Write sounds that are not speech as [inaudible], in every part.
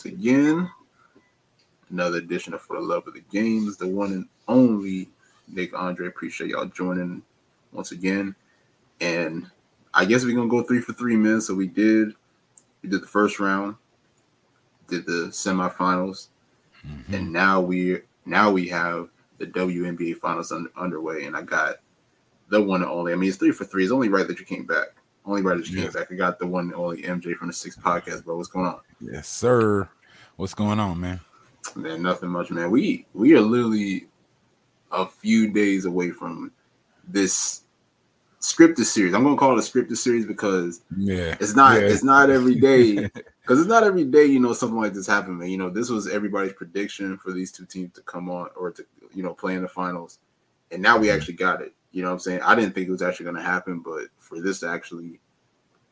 once again. Another edition of For the Love of the Games, the one and only Nick Andre. Appreciate y'all joining once again. And I guess we're gonna go three for three, man. So we did we did the first round, did the semifinals, mm-hmm. and now we now we have the WNBA finals un- underway. And I got the one and only. I mean, it's three for three. It's only right that you came back. Only right that you came back. I got the one and only MJ from the Six Podcast, bro. What's going on? Yes, sir. What's going on, man? Man, nothing much, man. We we are literally a few days away from this scripted series. I'm gonna call it a scripted series because yeah, it's not yeah. it's not every day [laughs] because it's not every day you know something like this happened. man. You know, this was everybody's prediction for these two teams to come on or to you know play in the finals, and now we actually got it. You know what I'm saying? I didn't think it was actually gonna happen, but for this to actually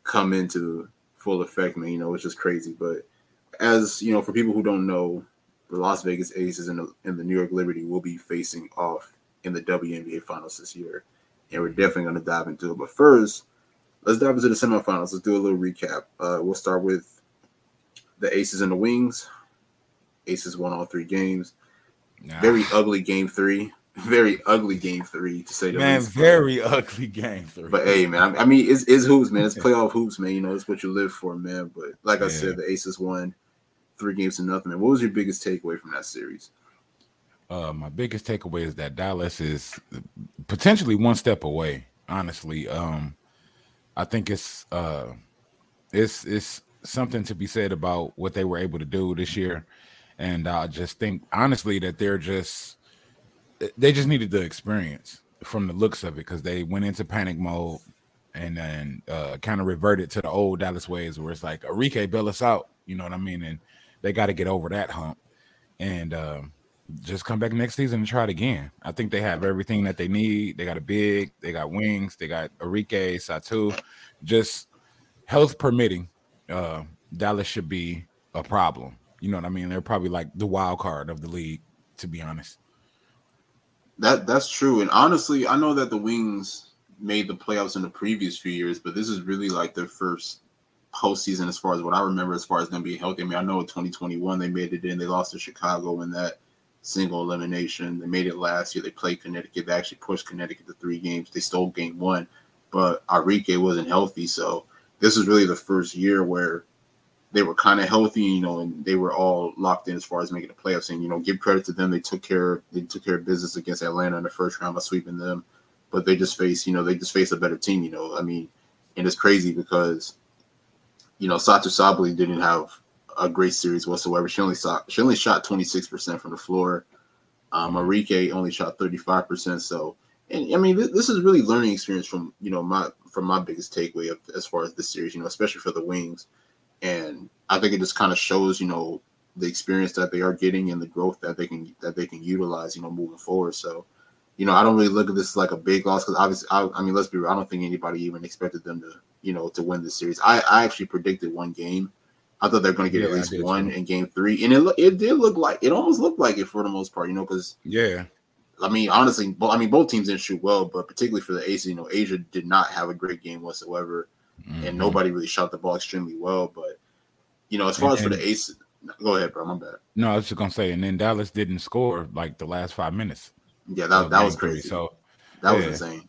come into full effect, man, you know, it's just crazy. But as you know, for people who don't know, the Las Vegas Aces and the, and the New York Liberty will be facing off in the WNBA finals this year and we're definitely going to dive into it. But first, let's dive into the semifinals. Let's do a little recap. Uh, we'll start with the Aces and the Wings. Aces won all three games. Nah. Very ugly game three. Very ugly game three to say the man, least. Man, very ugly game three. But hey, man, I, mean, it's, it's hoops, man. It's playoff hoops, man. You know, it's what you live for, man. But like yeah. I said, the Aces won three games to nothing. Man, what was your biggest takeaway from that series? Uh, my biggest takeaway is that Dallas is potentially one step away. Honestly, um, I think it's uh, it's it's something to be said about what they were able to do this year, and I just think honestly that they're just they just needed the experience from the looks of it because they went into panic mode and then uh, kind of reverted to the old Dallas ways where it's like Arike bail us out, you know what I mean, and they got to get over that hump, and. Um, just come back next season and try it again. I think they have everything that they need. They got a big, they got wings, they got Arike, Satou. Just health permitting, uh, Dallas should be a problem. You know what I mean? They're probably like the wild card of the league, to be honest. That that's true. And honestly, I know that the Wings made the playoffs in the previous few years, but this is really like their first postseason as far as what I remember as far as them being healthy. I mean, I know in 2021 they made it in, they lost to Chicago in that single elimination. They made it last year. They played Connecticut. They actually pushed Connecticut to three games. They stole game one, but Arike wasn't healthy. So this is really the first year where they were kind of healthy, you know, and they were all locked in as far as making the playoffs. And you know, give credit to them. They took care. They took care of business against Atlanta in the first round by sweeping them. But they just face, you know, they just face a better team. You know, I mean, and it's crazy because, you know, Satou Sabally didn't have a great series whatsoever. She only saw she only shot 26% from the floor. Um, Arike only shot 35%. So, and I mean, this, this is really learning experience from you know my from my biggest takeaway of, as far as this series, you know, especially for the Wings. And I think it just kind of shows, you know, the experience that they are getting and the growth that they can that they can utilize, you know, moving forward. So, you know, I don't really look at this like a big loss because obviously, I, I, mean, let's be real, I don't think anybody even expected them to, you know, to win this series. I, I actually predicted one game I thought they were going to get yeah, at least one in game three, and it it did look like it almost looked like it for the most part, you know, because yeah, I mean honestly, I mean both teams didn't shoot well, but particularly for the Aces, you know, A'ja did not have a great game whatsoever, mm-hmm. and nobody really shot the ball extremely well. But you know, as far and, as for the Aces, go ahead, bro, my bad. No, I was just gonna say, and then Dallas didn't score like the last five minutes. Yeah, that, that was crazy. Three, so that yeah. was insane.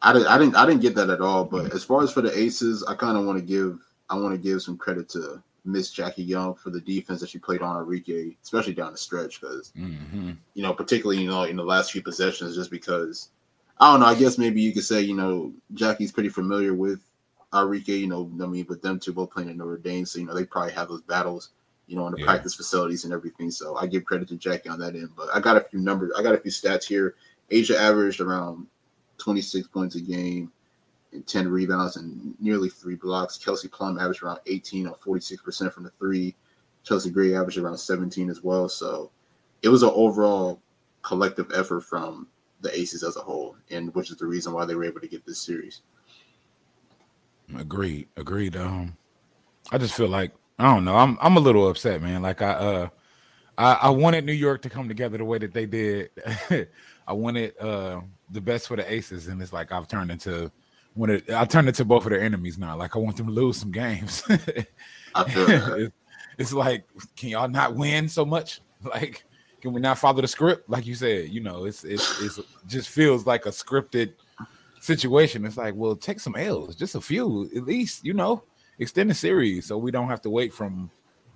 I didn't, I didn't, I didn't get that at all. But mm-hmm. as far as for the Aces, I kind of want to give I want to give some credit to Miss Jackie Young for the defense that she played on Arike, especially down the stretch, because mm-hmm. you know, particularly you know in the last few possessions, just because I don't know. I guess maybe you could say you know Jackie's pretty familiar with Arike. You know, I mean, with them two both playing in Notre Dame, so you know they probably have those battles, you know, in the yeah. practice facilities and everything. So I give credit to Jackie on that end. But I got a few numbers. I got a few stats here. A'ja averaged around 26 points a game and 10 rebounds and nearly three blocks. Kelsey Plum averaged around 18 or 46% from the three. Chelsea Gray averaged around 17 as well. So it was an overall collective effort from the Aces as a whole, and which is the reason why they were able to get this series. Agreed. Agreed. Um, I just feel like I don't know. I'm I'm a little upset, man. Like I uh I, I wanted New York to come together the way that they did. [laughs] I wanted uh the best for the Aces, and it's like I've turned into when it, I turn it to both of their enemies now. Like I want them to lose some games. [laughs] [laughs] It's, it's like, can y'all not win so much? Like, can we not follow the script? Like you said, you know, it's it's it's just feels like a scripted situation. It's like, well, take some L's, just a few at least, you know, extend the series so we don't have to wait from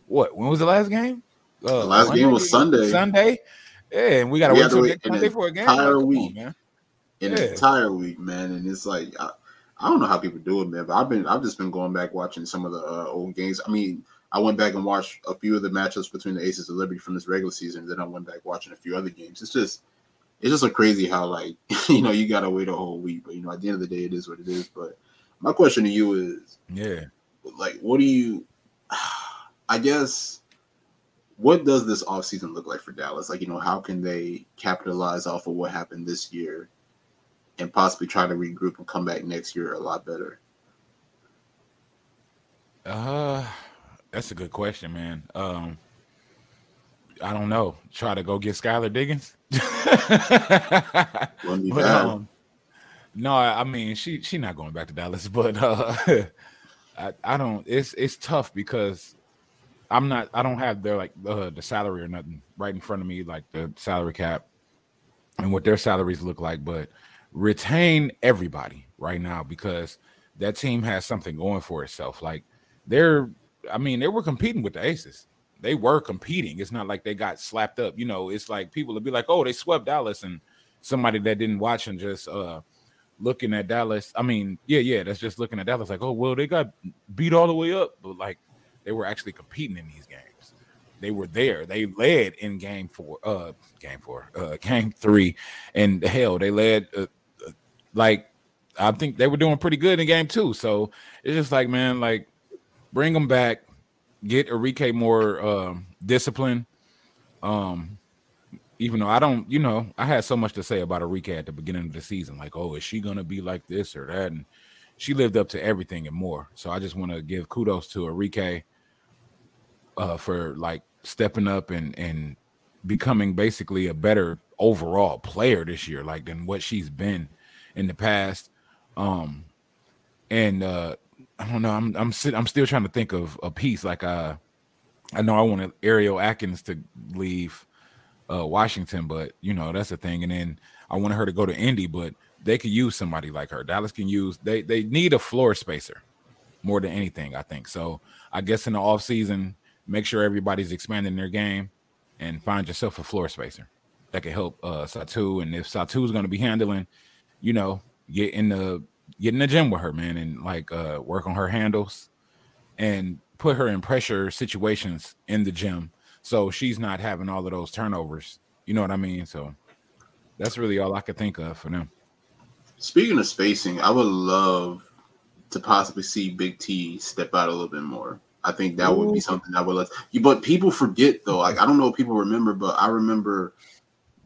what? When was the last game? Uh, the last Monday? game was Sunday. Sunday. Yeah, and we got to wait till next Sunday for a game. Entire like, week, on, man. An yeah. entire week, man, and it's like I, I, don't know how people do it, man. But I've been I've just been going back watching some of the uh, old games. I mean, I went back and watched a few of the matchups between the Aces of Liberty from this regular season. Then I went back watching a few other games. It's just, it's just so crazy how like [laughs] you know you gotta wait a whole week, but you know at the end of the day it is what it is. But my question to you is, yeah, like what do you? [sighs] I guess what does this offseason look like for Dallas? Like you know how can they capitalize off of what happened this year, and possibly try to regroup and come back next year a lot better. Uh that's a good question, man. Um, I don't know. Try to go get Skylar Diggins. [laughs] but, um, no, I mean she she not going back to Dallas, [laughs] but uh, I, I don't. It's it's tough because I'm not. I don't have their like uh, the salary or nothing right in front of me, like the salary cap and what their salaries look like. But retain everybody right now because that team has something going for itself. Like they're I mean, they were competing with the Aces. They were competing. It's not like they got slapped up. You know, it's like people would be like, "Oh, they swept Dallas," and somebody that didn't watch and just uh looking at Dallas. I mean, yeah, yeah, that's just looking at Dallas like, "Oh, well, they got beat all the way up," but like they were actually competing in these games. They were there. They led in game four, uh, game four, uh, game three, and hell, they led uh, uh, like I think they were doing pretty good in game two. So it's just like, man, like bring them back, get Arike more uh, discipline. Um, even though I don't, you know, I had so much to say about Arike at the beginning of the season, like, oh, is she gonna be like this or that? And she lived up to everything and more. So I just want to give kudos to Arike uh, for like stepping up and and becoming basically a better overall player this year, like than what she's been in the past. Um, and uh, I don't know. I'm I'm I'm still trying to think of a piece like uh I know I wanted Ariel Atkins to leave uh Washington, but you know that's the thing. And then I wanted her to go to Indy, but they could use somebody like her. Dallas can use they they need a floor spacer more than anything, I think. So I guess in the off season, make sure everybody's expanding their game and find yourself a floor spacer that can help uh Satou. And if going to be handling, you know, get in the get in the gym with her, man, and like uh work on her handles and put her in pressure situations in the gym so she's not having all of those turnovers. You know what I mean? So that's really all I could think of for them. Speaking of spacing, I would love to possibly see Big T step out a little bit more. I think that Ooh. would be something that would let you. But people forget though. Like I don't know if people remember, but I remember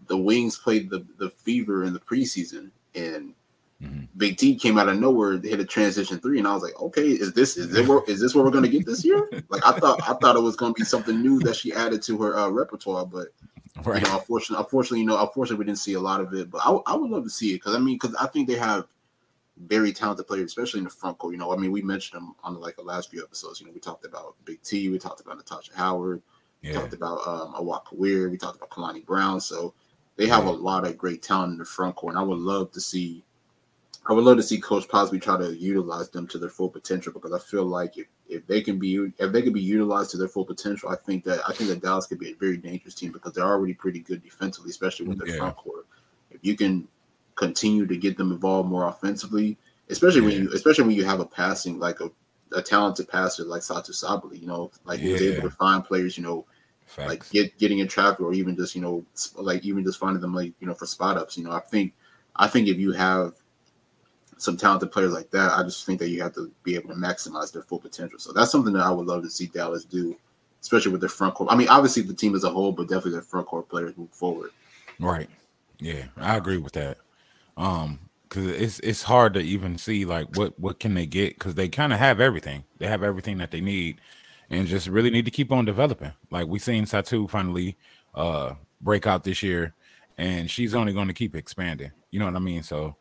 the Wings played the the Fever in the preseason, and Mm-hmm. Big T came out of nowhere, hit a transition three, and I was like, okay, is this is it is this what we're gonna get this year? [laughs] like I thought I thought it was gonna be something new that she added to her uh, repertoire, but right. you know, unfortunately, unfortunately, you know, unfortunately, we didn't see a lot of it. But I, I would love to see it because I mean, because I think they have very talented players, especially in the front court. You know, I mean, we mentioned them on the, like the last few episodes. You know, we talked about Big T, we talked about Natasha Howard, yeah. we talked about um, Awak Kuier, we talked about Kalani Brown. So they have yeah. a lot of great talent in the front court, and I would love to see I would love to see Coach possibly try to utilize them to their full potential because I feel like if, if they can be if they can be utilized to their full potential, I think that I think that Dallas could be a very dangerous team because they're already pretty good defensively, especially with their yeah. front court. If you can continue to get them involved more offensively, especially yeah. when you especially when you have a passing like a, a talented passer like Satou Sabally, you know, like yeah. able to find players, you know, Facts. like get getting in traffic or even just you know like even just finding them like you know for spot ups. You know, I think I think if you have some talented players like that, I just think that you have to be able to maximize their full potential. So that's something that I would love to see Dallas do, especially with their front court. I mean, obviously the team as a whole, but definitely their front court players move forward. Right. Yeah, I agree with that. Um, because it's it's hard to even see like what what can they get because they kind of have everything. They have everything that they need, and just really need to keep on developing. Like we've seen Satou finally uh break out this year, and she's only going to keep expanding. You know what I mean? So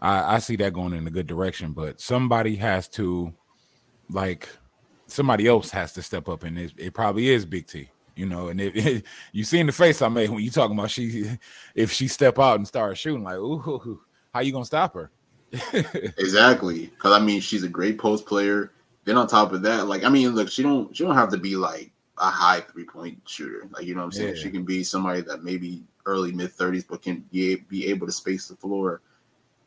I, I see that going in a good direction. But somebody has to, like, somebody else has to step up, and it, it probably is Big T. You know, and if [laughs] you seen the face I made when you talking about she, [laughs] if she step out and start shooting, like, ooh, [laughs] how you gonna stop her? exactly, because I mean, she's a great post player. Then on top of that, like, I mean, look, she don't she don't have to be like a high three point shooter. Like, you know what I'm saying? Yeah. She can be somebody that maybe early mid 30s, but can be, be able to space the floor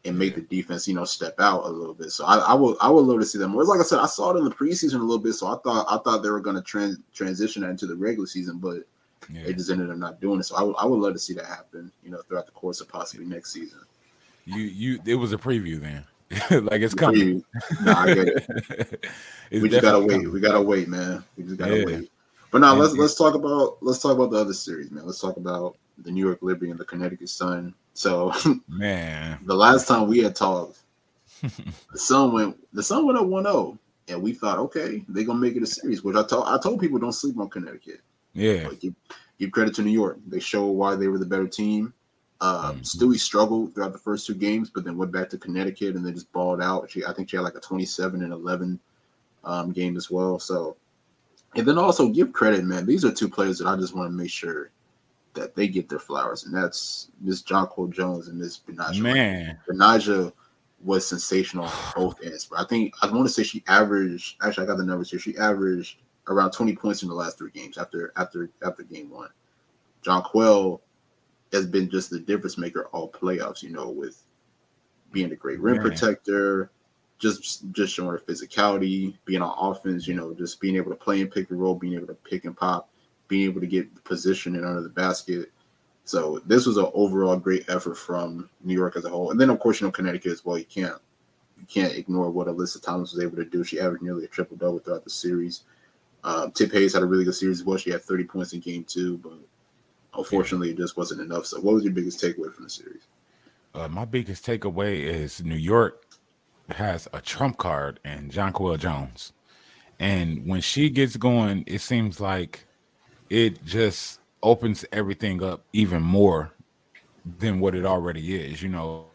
and make the defense, you know, step out a little bit. So I, I would I would love to see them more. Like I said, I saw it in the preseason a little bit, so I thought I thought they were going to trans, transition that into the regular season, but yeah. they just ended up not doing it. So I would I would love to see that happen, you know, throughout the course of possibly next season. You you it was a preview then. [laughs] like it's coming. Nah, I get it. [laughs] we just gotta wait. Coming. We gotta wait, man. We just gotta yeah. wait. But now let's let's talk about let's talk about the other series, man. Let's talk about the New York Liberty and the Connecticut Sun. So [laughs] man, the last time we had talked, [laughs] the Sun went the Sun went up 1-0. And we thought, okay, they're gonna make it a series, which I told I told people don't sleep on Connecticut. Yeah. Give, give, credit to New York. They show why they were the better team. Uh, mm-hmm. Stewie struggled throughout the first two games, but then went back to Connecticut and then just balled out. She, I think she had like a 27 and 11 um, game as well. So, and then also give credit, man. These are two players that I just want to make sure that they get their flowers, and that's Miss Jonquel Jones and Miss Betnijah. Man, Betnijah was sensational on both ends. But I think I want to say she averaged. Actually, I got the numbers here. She averaged around 20 points in the last three games after after after game one. Jonquel has been just the difference maker all playoffs. You know, with being a great rim Man. protector, just just showing her physicality, being on offense. You know, just being able to play and pick and roll, being able to pick and pop being able to get position and under the basket. So this was an overall great effort from New York as a whole. And then of course, you know, Connecticut as well. You can't you can't ignore what Alyssa Thomas was able to do. She averaged nearly a triple double throughout the series. Um, Tiff Hayes had a really good series as well. She had 30 points in game two, but unfortunately, it just wasn't enough. So, what was your biggest takeaway from the series? Uh, my biggest takeaway is New York has a trump card and Jonquel Jones. And when she gets going, it seems like it just opens everything up even more than what it already is, you know.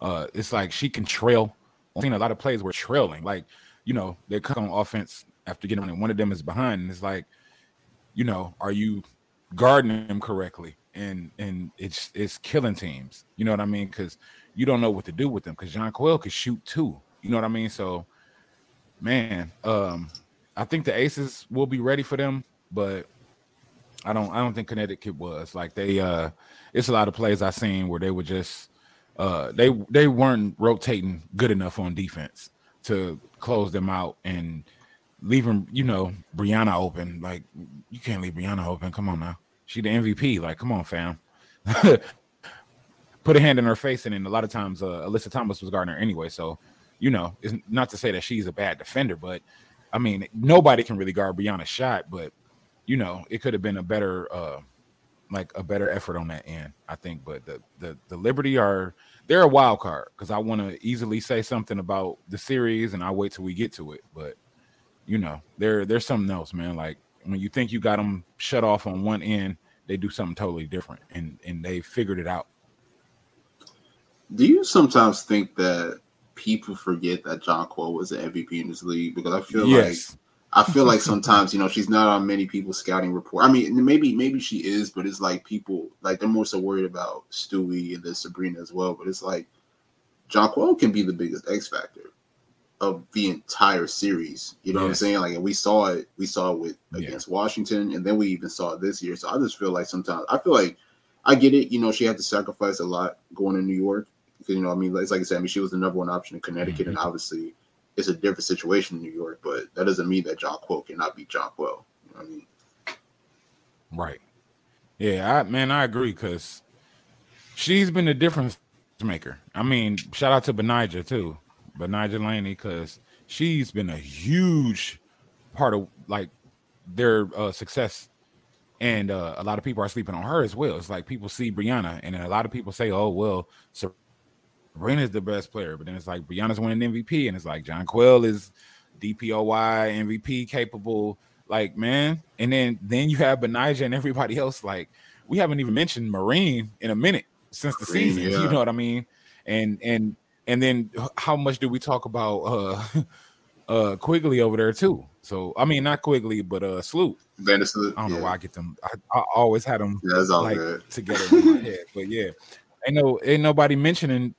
Uh, it's like she can trail. I've seen a lot of plays where trailing, like you know, they come on offense after getting on, and one of them is behind, and it's like, you know, are you guarding him correctly, and and it's it's killing teams. You know what I mean? Because you don't know what to do with them. Because Jonquel could shoot too. You know what I mean? So, man, um, I think the Aces will be ready for them, but I don't I don't think Connecticut was like they. uh It's a lot of plays I've seen where they were just uh they they weren't rotating good enough on defense to close them out and leaving, you know, Breanna open. Like you can't leave Breanna open. Come on now. She the MVP. Like, come on, fam. [laughs] Put a hand in her face, and then a lot of times uh, Alyssa Thomas was guarding her anyway. So, you know, it's not to say that she's a bad defender, but I mean, nobody can really guard Breanna's shot, but you know, it could have been a better uh like a better effort on that end, I think. But the the the Liberty are they're a wild card because I want to easily say something about the series and I'll wait till we get to it. But you know, there there's something else, man. Like when you think you got them shut off on one end, they do something totally different, and and they figured it out. Do you sometimes think that people forget that John Jonquel was an MVP in this league? Because I feel yes. like I feel like [laughs] sometimes you know she's not on many people's scouting report. I mean, maybe maybe she is, but it's like people like they're more so worried about Stewie and then Sabrina as well. But it's like Jonquel can be the biggest X factor of the entire series. You know what I'm saying? Like, and we saw it. We saw it with against yeah. Washington, and then we even saw it this year. So I just feel like sometimes I feel like I get it. You know, she had to sacrifice a lot going to New York because you know, I mean, it's like I said, I mean, she was the number one option in Connecticut, mm-hmm. and obviously it's a different situation in New York. But that doesn't mean that Jonquel cannot beat Jonquel. You know what I mean? Right. Yeah, I man, I agree because she's been a difference maker. I mean, shout out to Betnijah too. Betnijah Laney because she's been a huge part of like their uh, success. And uh, a lot of people are sleeping on her as well. It's like people see Breanna, and then a lot of people say, "Oh well, Rena's the best player, but then it's like Breanna's winning MVP, and it's like Jonquel is DPOY MVP capable. Like, man, and then then you have Betnijah and everybody else. Like, we haven't even mentioned Marine in a minute since the Marine, season. [laughs] Yeah. You know what I mean? And and and then how much do we talk about uh [laughs] uh Quigley over there too? So I mean not Quigley, but uh Sloot. Vandersloot. I don't know why I get them. I, I always had them yeah, like good. together in my [laughs] head. But yeah, ain't no ain't nobody mentioning,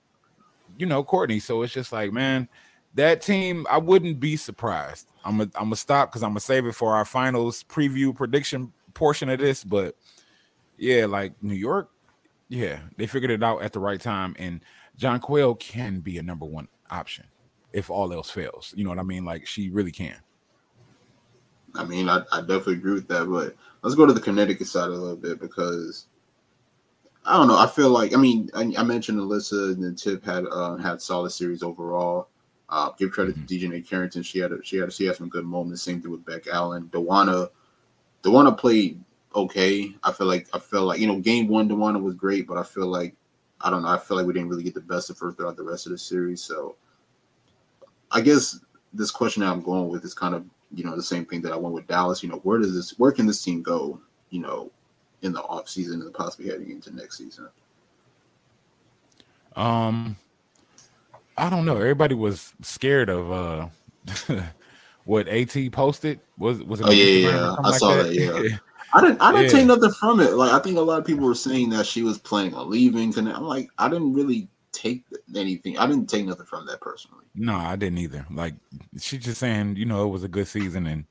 you know, Courtney. So it's just like, man, that team, I wouldn't be surprised. I'm gonna I'm gonna stop because I'm gonna save it for our finals preview prediction portion of this. But yeah, like New York, yeah, they figured it out at the right time, and Jonquel can be a number one option if all else fails. You know what I mean? Like she really can. I mean, I, I definitely agree with that, but let's go to the Connecticut side a little bit because I don't know. I feel like I mean I, I mentioned Alyssa and then Tiff had uh, had solid series overall. Uh, give credit mm-hmm. to DiJonai Carrington. She had a, she had a, she had some good moments. Same thing with Bec Allen. DeWanna, DeWanna played okay. I feel like I feel like you know game one DeWanna was great, but I feel like I don't know. I feel like we didn't really get the best of her throughout the rest of the series. So I guess this question that I'm going with is kind of you know the same thing that I went with Dallas. You know where does this where can this team go? You know in the off season and possibly heading into next season. Um, I don't know. Everybody was scared of uh [laughs] what AT posted. Was was it? Oh yeah, yeah. I like saw that. that yeah. [laughs] I didn't. I didn't yeah. take nothing from it. Like I think a lot of people were saying that she was planning on leaving. And I'm like, I didn't really take anything. I didn't take nothing from that personally. No, I didn't either. Like she's just saying, you know, it was a good season, and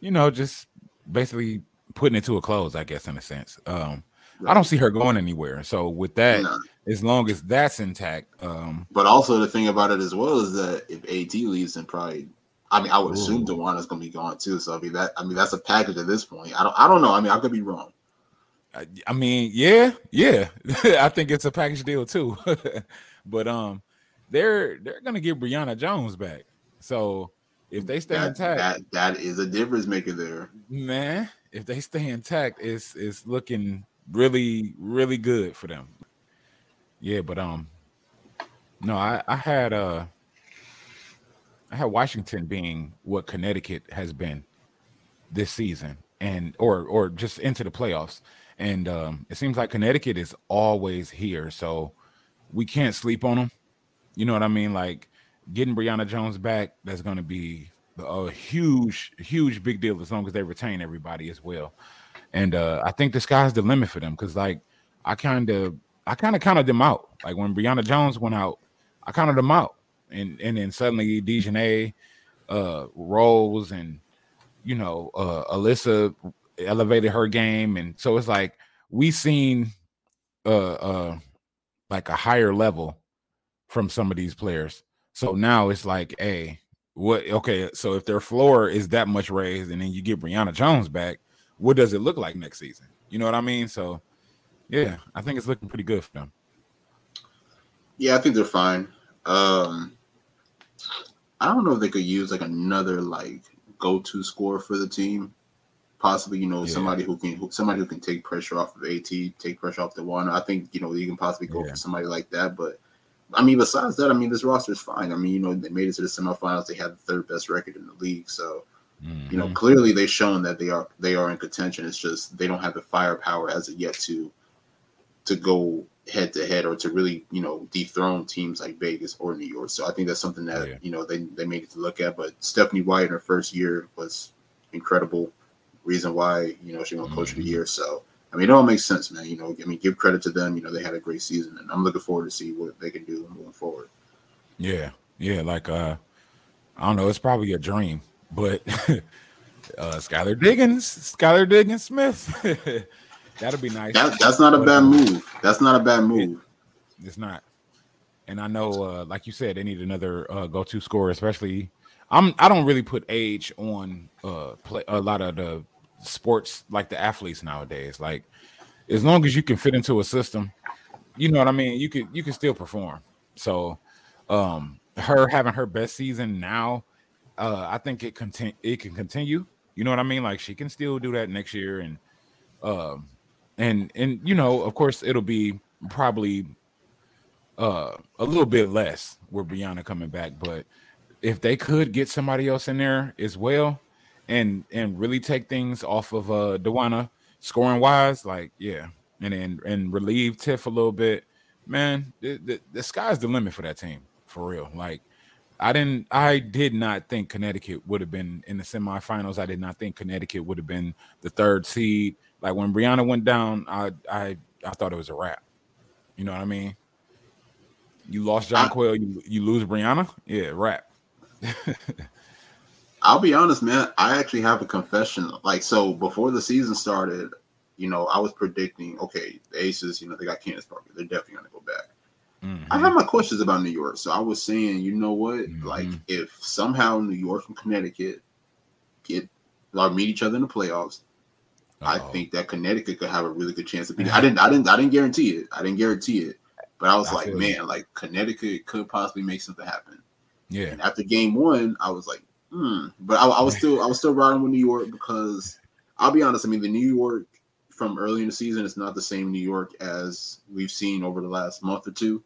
you know, just basically putting it to a close. I guess in a sense. Um, right. I don't see her going anywhere. So with that, no. as long as that's intact. Um, but also the thing about it as well is that if AT leaves, then probably I mean, I would Ooh. assume DeWanna's going to be gone too. So I mean, that I mean, that's a package at this point. I don't, I don't know. I mean, I could be wrong. I mean, yeah, yeah. [laughs] I think it's a package deal too. [laughs] but um, they're they're going to get Brionna Jones back. So if they stay that, intact, that that is a difference maker there, man. If they stay intact, it's it's looking really really good for them. Yeah, but um, no, I I had uh I had Washington being what Connecticut has been this season, and or or just into the playoffs. And um, it seems like Connecticut is always here, so we can't sleep on them. You know what I mean? Like getting Brionna Jones back, that's going to be a huge, huge big deal as long as they retain everybody as well. And uh, I think the sky's the limit for them because, like, I kind of, I kind of counted them out. Like when Brionna Jones went out, I counted them out and and then suddenly DiJonai, uh, Rose, and you know, uh, Alyssa elevated her game, and so it's like we seen uh uh like a higher level from some of these players. So now it's like, hey, what? Okay, so if their floor is that much raised, and then you get Brionna Jones back, what does it look like next season? You know what I mean? So, yeah, I think it's looking pretty good for them. Yeah, I think they're fine. Um, I don't know if they could use like another like go-to score for the team. Possibly, you know, yeah. somebody who can somebody who can take pressure off of AT, take pressure off the one. I think you know you can possibly go yeah. for somebody like that. But I mean, besides that, I mean, this roster is fine. I mean, you know, they made it to the semifinals. They had the third best record in the league. So, mm-hmm. you know, mm-hmm. clearly they've shown that they are they are in contention. It's just they don't have the firepower as of yet to to go head to head or to really, you know, dethrone teams like Vegas or New York. So I think that's something that, yeah. you know, they, they may need to look at. But Stephanie White in her first year was incredible. Reason why, you know, she won coach mm-hmm. of the year. So I mean, it all makes sense, man. You know, I mean, give credit to them. You know, they had a great season, and I'm looking forward to see what they can do moving forward. Yeah, yeah. Like, uh, I don't know. It's probably a dream, but [laughs] uh, Skylar Diggins, Skylar Diggins Smith. [laughs] That'll be nice. That, that's not a bad move. That's not a bad move. It, it's not. And I know, uh, like you said, they need another uh, go-to scorer, especially. I'm. I don't really put age on uh, play a lot of the sports like the athletes nowadays. Like, as long as you can fit into a system, you know what I mean. You could you can still perform. So, um, her having her best season now, uh, I think it content it can continue. You know what I mean? Like she can still do that next year, and um, and and you know, of course, it'll be probably uh a little bit less with Brionna coming back, but if they could get somebody else in there as well and and really take things off of uh DeWanna scoring wise, like yeah, and then and relieve Tiff a little bit, man, the, the, the sky's the limit for that team for real. Like I didn't I did not think Connecticut would have been in the semifinals. I did not think Connecticut would have been the third seed. Like when Brionna went down, I I I thought it was a wrap. You know what I mean? You lost Jonquel, you, you lose Brionna, yeah, wrap. [laughs] I'll be honest, man. I actually have a confession. Like, so before the season started, you know, I was predicting, okay, the Aces, you know, they got Candace Parker. They're definitely going to go back. Mm-hmm. I have my questions about New York. So I was saying, you know what? Mm-hmm. Like, if somehow New York and Connecticut get or meet each other in the playoffs, Uh-oh. I think that Connecticut could have a really good chance of beating. [laughs] I didn't, I didn't, I didn't guarantee it. I didn't guarantee it, but I was I like, man, like Connecticut could possibly make something happen. Yeah. And after game one, I was like, hmm. But I, I was still, I was still riding with New York because I'll be honest. I mean, the New York from early in the season is not the same New York as we've seen over the last month or two.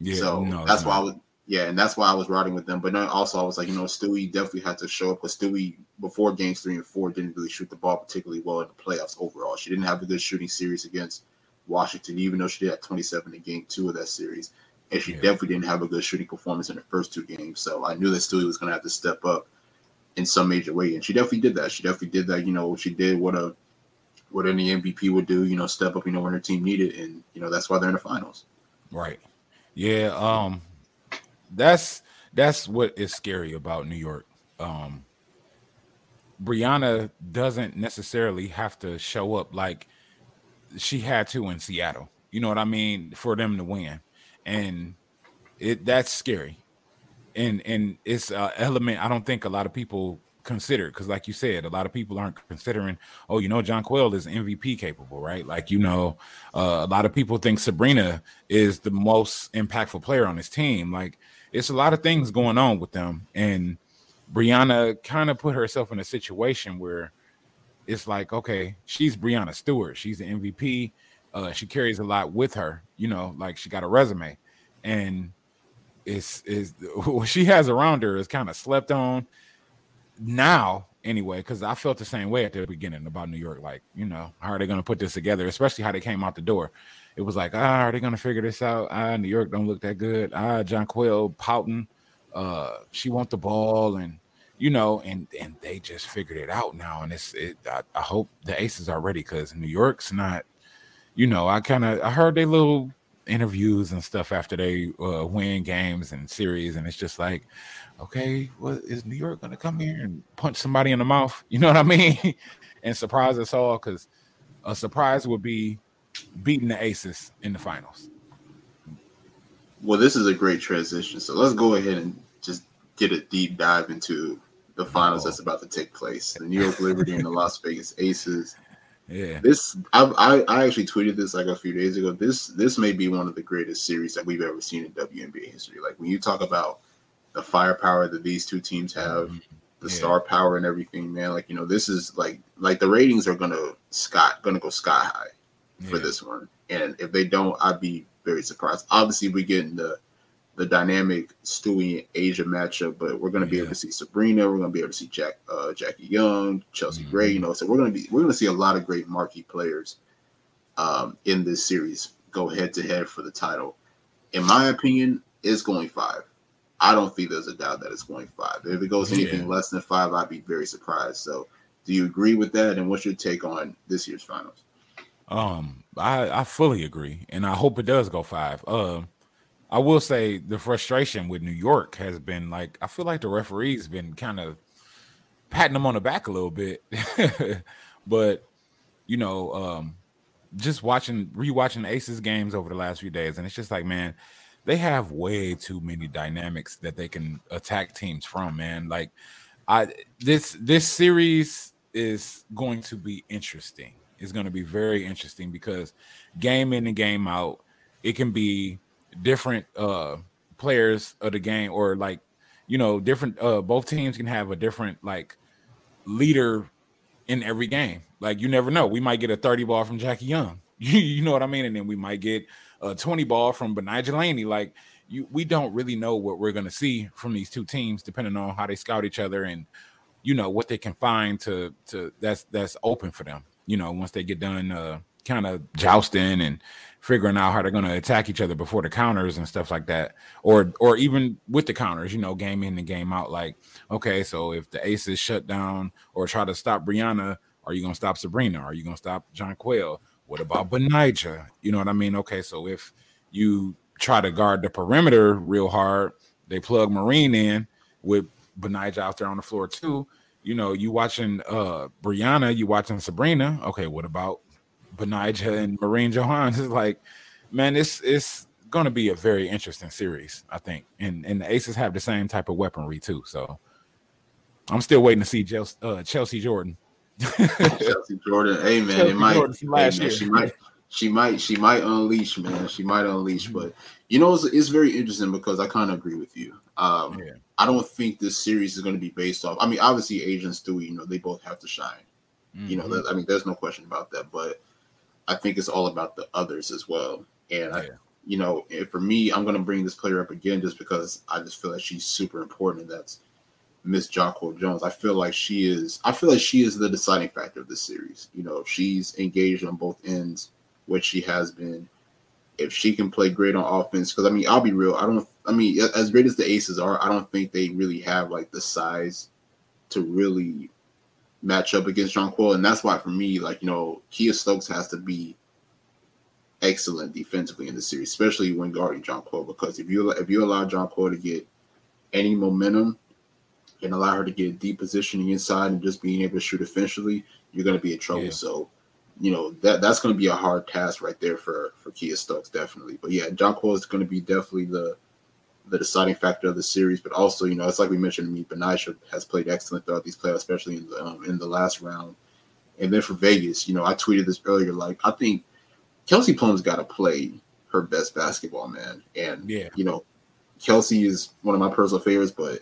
Yeah, so no, that's why I was yeah, and that's why I was riding with them. But also I was like, you know, Stewie definitely had to show up because Stewie before games three and four didn't really shoot the ball particularly well in the playoffs overall. She didn't have a good shooting series against Washington, even though she did have 27 in game two of that series. And she yeah. definitely didn't have a good shooting performance in the first two games. So I knew that Stewie was gonna have to step up in some major way. And she definitely did that. She definitely did that. You know, she did what a what any MVP would do, you know, step up, you know, when her team needed, and you know that's why they're in the finals. Right. Yeah. Um. That's that's what is scary about New York. Um. Breanna doesn't necessarily have to show up like she had to in Seattle. You know what I mean? For them to win, and it that's scary. And and it's an element I don't think a lot of people consider because like you said a lot of people aren't considering oh you know Jonquel is mvp capable right like you know uh, a lot of people think sabrina is the most impactful player on his team like it's a lot of things going on with them and breanna kind of put herself in a situation where it's like okay she's Breanna stewart she's the mvp uh, she carries a lot with her you know like she got a resume and it's is [laughs] what she has around her is kind of slept on now anyway, because I felt the same way at the beginning about New York. Like, you know, how are they going to put this together? Especially how they came out the door. It was like, ah, are they to figure this out? Ah, New York don't look that good. Ah, Jonquel pouting. Uh, she want the ball, and you know, and and they just figured it out now. And it's, it, I, I hope the Aces are ready because New York's not. You know, I kind of I heard they little interviews and stuff after they uh, win games and series, and it's just like, okay, well, is New York to come here and punch somebody in the mouth? [laughs] You know what I mean? and surprise us all because a surprise would be beating the Aces in the finals. Well, this is a great transition. So let's go ahead and just get a deep dive into the finals oh. that's about to take place. The New York Liberty and the Las Vegas Aces. Yeah. This I, I, I actually tweeted this like a few days ago. This this may be one of the greatest series that we've ever seen in WNBA history. Like when you talk about the firepower that these two teams have, mm-hmm. the yeah. star power and everything, man. Like you know, this is like like the ratings are gonna sky gonna go sky high yeah. for this one. And if they don't, I'd be very surprised. Obviously, we get in the the dynamic Stewie A'ja matchup, but we're going to be yeah. able to see Sabrina. We're going to be able to see Jack, uh, Jackie Young, Chelsea mm-hmm. Gray. You know, so we're going to be we're going to see a lot of great marquee players um, in this series go head to head for the title. In my opinion, it's going five. I don't think there's a doubt that it's going five. If it goes anything yeah. less than five, I'd be very surprised. So, do you agree with that? And what's your take on this year's finals? Um, I I fully agree, and I hope it does go five. Um, uh, I will say the frustration with New York has been like I feel like the referees been kind of patting them on the back a little bit, [laughs] but you know, um, just watching rewatching Aces games over the last few days, and it's just like, man, they have way too many dynamics that they can attack teams from, man. Like I this this series is going to be interesting. It's going to be very interesting because game in and game out, it can be different uh players of the game or like you know different uh both teams can have a different like leader in every game. Like you never know. We might get a 30 ball from Jackie Young [laughs] you know what I mean? And then we might get a 20 ball from Betnijah Laney. Like you, we don't really know what we're gonna see from these two teams, depending on how they scout each other and you know what they can find to to that's that's open for them. You know, once they get done uh kind of jousting and figuring out how they're going to attack each other before the counters and stuff like that. Or or even with the counters you know game in and game out like okay so if the aces shut down or try to stop breanna are you going to stop sabrina? Are you going to stop Jonquel what about Betnijah? you know what i mean? Okay so if you try to guard the perimeter real hard they plug marine in with Betnijah out there on the floor too you know you watching uh breanna you watching sabrina okay what about Betnijah and Marine Johannes. It's [laughs] like, man, it's it's gonna be a very interesting series, I think. And and the Aces have the same type of weaponry too. So I'm still waiting to see Chelsea, uh, Chelsea Jordan. Chelsea Jordan, hey man, Chelsea it might, hey, man, she might, she might, she might unleash, man. She might unleash, but you know, it's, it's very interesting because I kind of agree with you. Um, yeah. I don't think this series is going to be based off. I mean, obviously, agents do. You know, they both have to shine. Mm-hmm. You know, mm-hmm. I mean, there's no question about that. But I think it's all about the others as well. And I, you know, for me, I'm going to bring this player up again just because I just feel like she's super important. And that's Miss Jonquel Jones. I feel like she is. I feel like she is the deciding factor of this series. You know, she's engaged on both ends, which she has been. If she can play great on offense, because I mean, I'll be real. I don't. I mean, as great as the Aces are, I don't think they really have like the size to really match up against John Jonquel, and that's why for me, like you know, Kiah Stokes has to be excellent defensively in the series, especially when guarding John Jonquel. Because if you if you allow Jonquel to get any momentum and allow her to get deep positioning inside and just being able to shoot efficiently, you're going to be in trouble. Yeah. So, you know that that's going to be a hard task right there for for Kiah Stokes, definitely. But yeah, Jonquel is going to be definitely the the deciding factor of the series. But also, you know, it's like we mentioned, me Betnijah has played excellent throughout these playoffs, especially in the um, in the last round. And then for Vegas, you know, I tweeted this earlier. Like, I think Kelsey Plum's got to play her best basketball, man. And yeah, you know, Kelsey is one of my personal favorites, but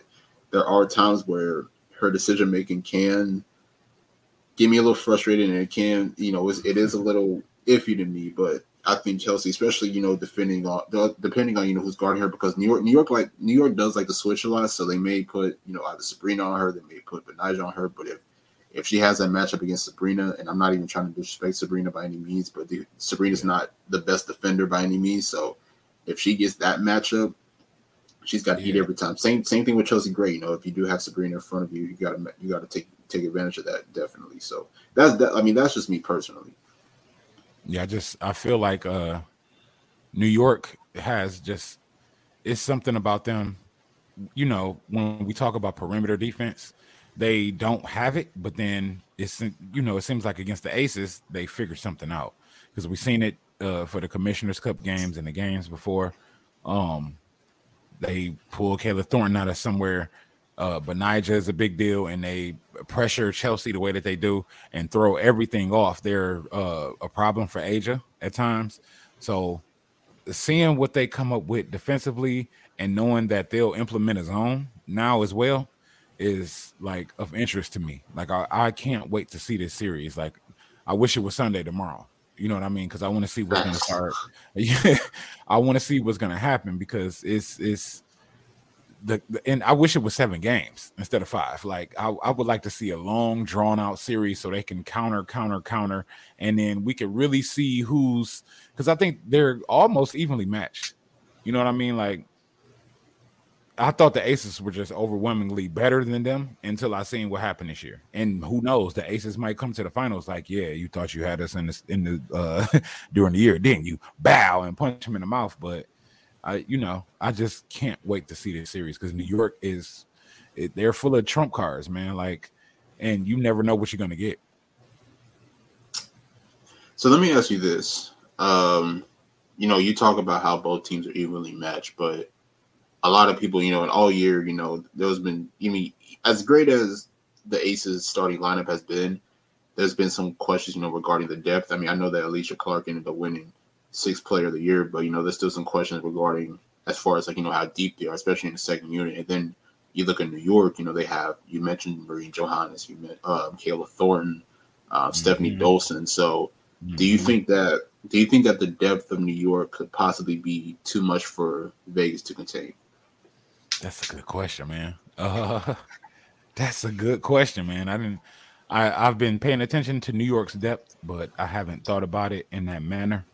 there are times where her decision making can get me a little frustrated, and it can, you know, it is a little iffy to me. But I think Chelsea, especially you know, depending on depending on you know who's guarding her, because New York, New York, like New York does like to switch a lot, so they may put you know either Sabrina on her, they may put Betnijah on her. But if if she has that matchup against Sabrina, and I'm not even trying to disrespect Sabrina by any means, but the, Sabrina's not the best defender by any means, so if she gets that matchup, she's got to yeah. every time. Same same thing with Chelsea Gray. You know, if you do have Sabrina in front of you, you got to you got to take take advantage of that definitely. So that's that. I mean, that's just me personally. Yeah, I just I feel like uh New York has just it's something about them. You know, when we talk about perimeter defense, they don't have it, but then it's you know it seems like against the Aces they figure something out because we've seen it uh, for the Commissioner's Cup games and the games before. Um, they pull Kayla Thornton out of somewhere uh, Betnijah is a big deal, and they pressure Chelsea the way that they do and throw everything off. They're uh, a problem for A'ja at times. So, seeing what they come up with defensively and knowing that they'll implement a zone now as well is like of interest to me. Like I, I can't wait to see this series. Like I wish it was Sunday tomorrow. You know what I mean? Because I want to see what's going to start. [laughs] I want to see what's going to happen because it's it's the, the, and I wish it was seven games instead of five. Like I, I would like to see a long drawn out series so they can counter, counter, counter, and then we can really see who's because I think they're almost evenly matched. You know what I mean? Like I thought the Aces were just overwhelmingly better than them until I seen what happened this year. And who knows, the Aces might come to the finals like, yeah, you thought you had us in the in the uh [laughs] during the year, didn't you? Bow and punch him in the mouth, but I, you know, I just can't wait to see this series because New York is, it, they're full of trump cards, man. Like, and you never know what you're gonna get. So let me ask you this. Um, you know, you talk about how both teams are evenly matched, but a lot of people, you know, in all year, you know, there's been, you mean, as great as the Aces starting lineup has been, there's been some questions, you know, regarding the depth. I mean, I know that Alysha Clark ended up winning sixth player of the year, but you know, there's still some questions regarding as far as like you know how deep they are, especially in the second unit. And then you look at New York, you know, they have you mentioned Marine Johannes, you met um, Kayla Thornton, uh, mm-hmm. Stephanie Dolson. So, mm-hmm. do you mm-hmm. think that do you think that the depth of New York could possibly be too much for Vegas to contain? That's a good question, man. Uh, [laughs] that's a good question, man. I didn't. I I've been paying attention to New York's depth, but I haven't thought about it in that manner.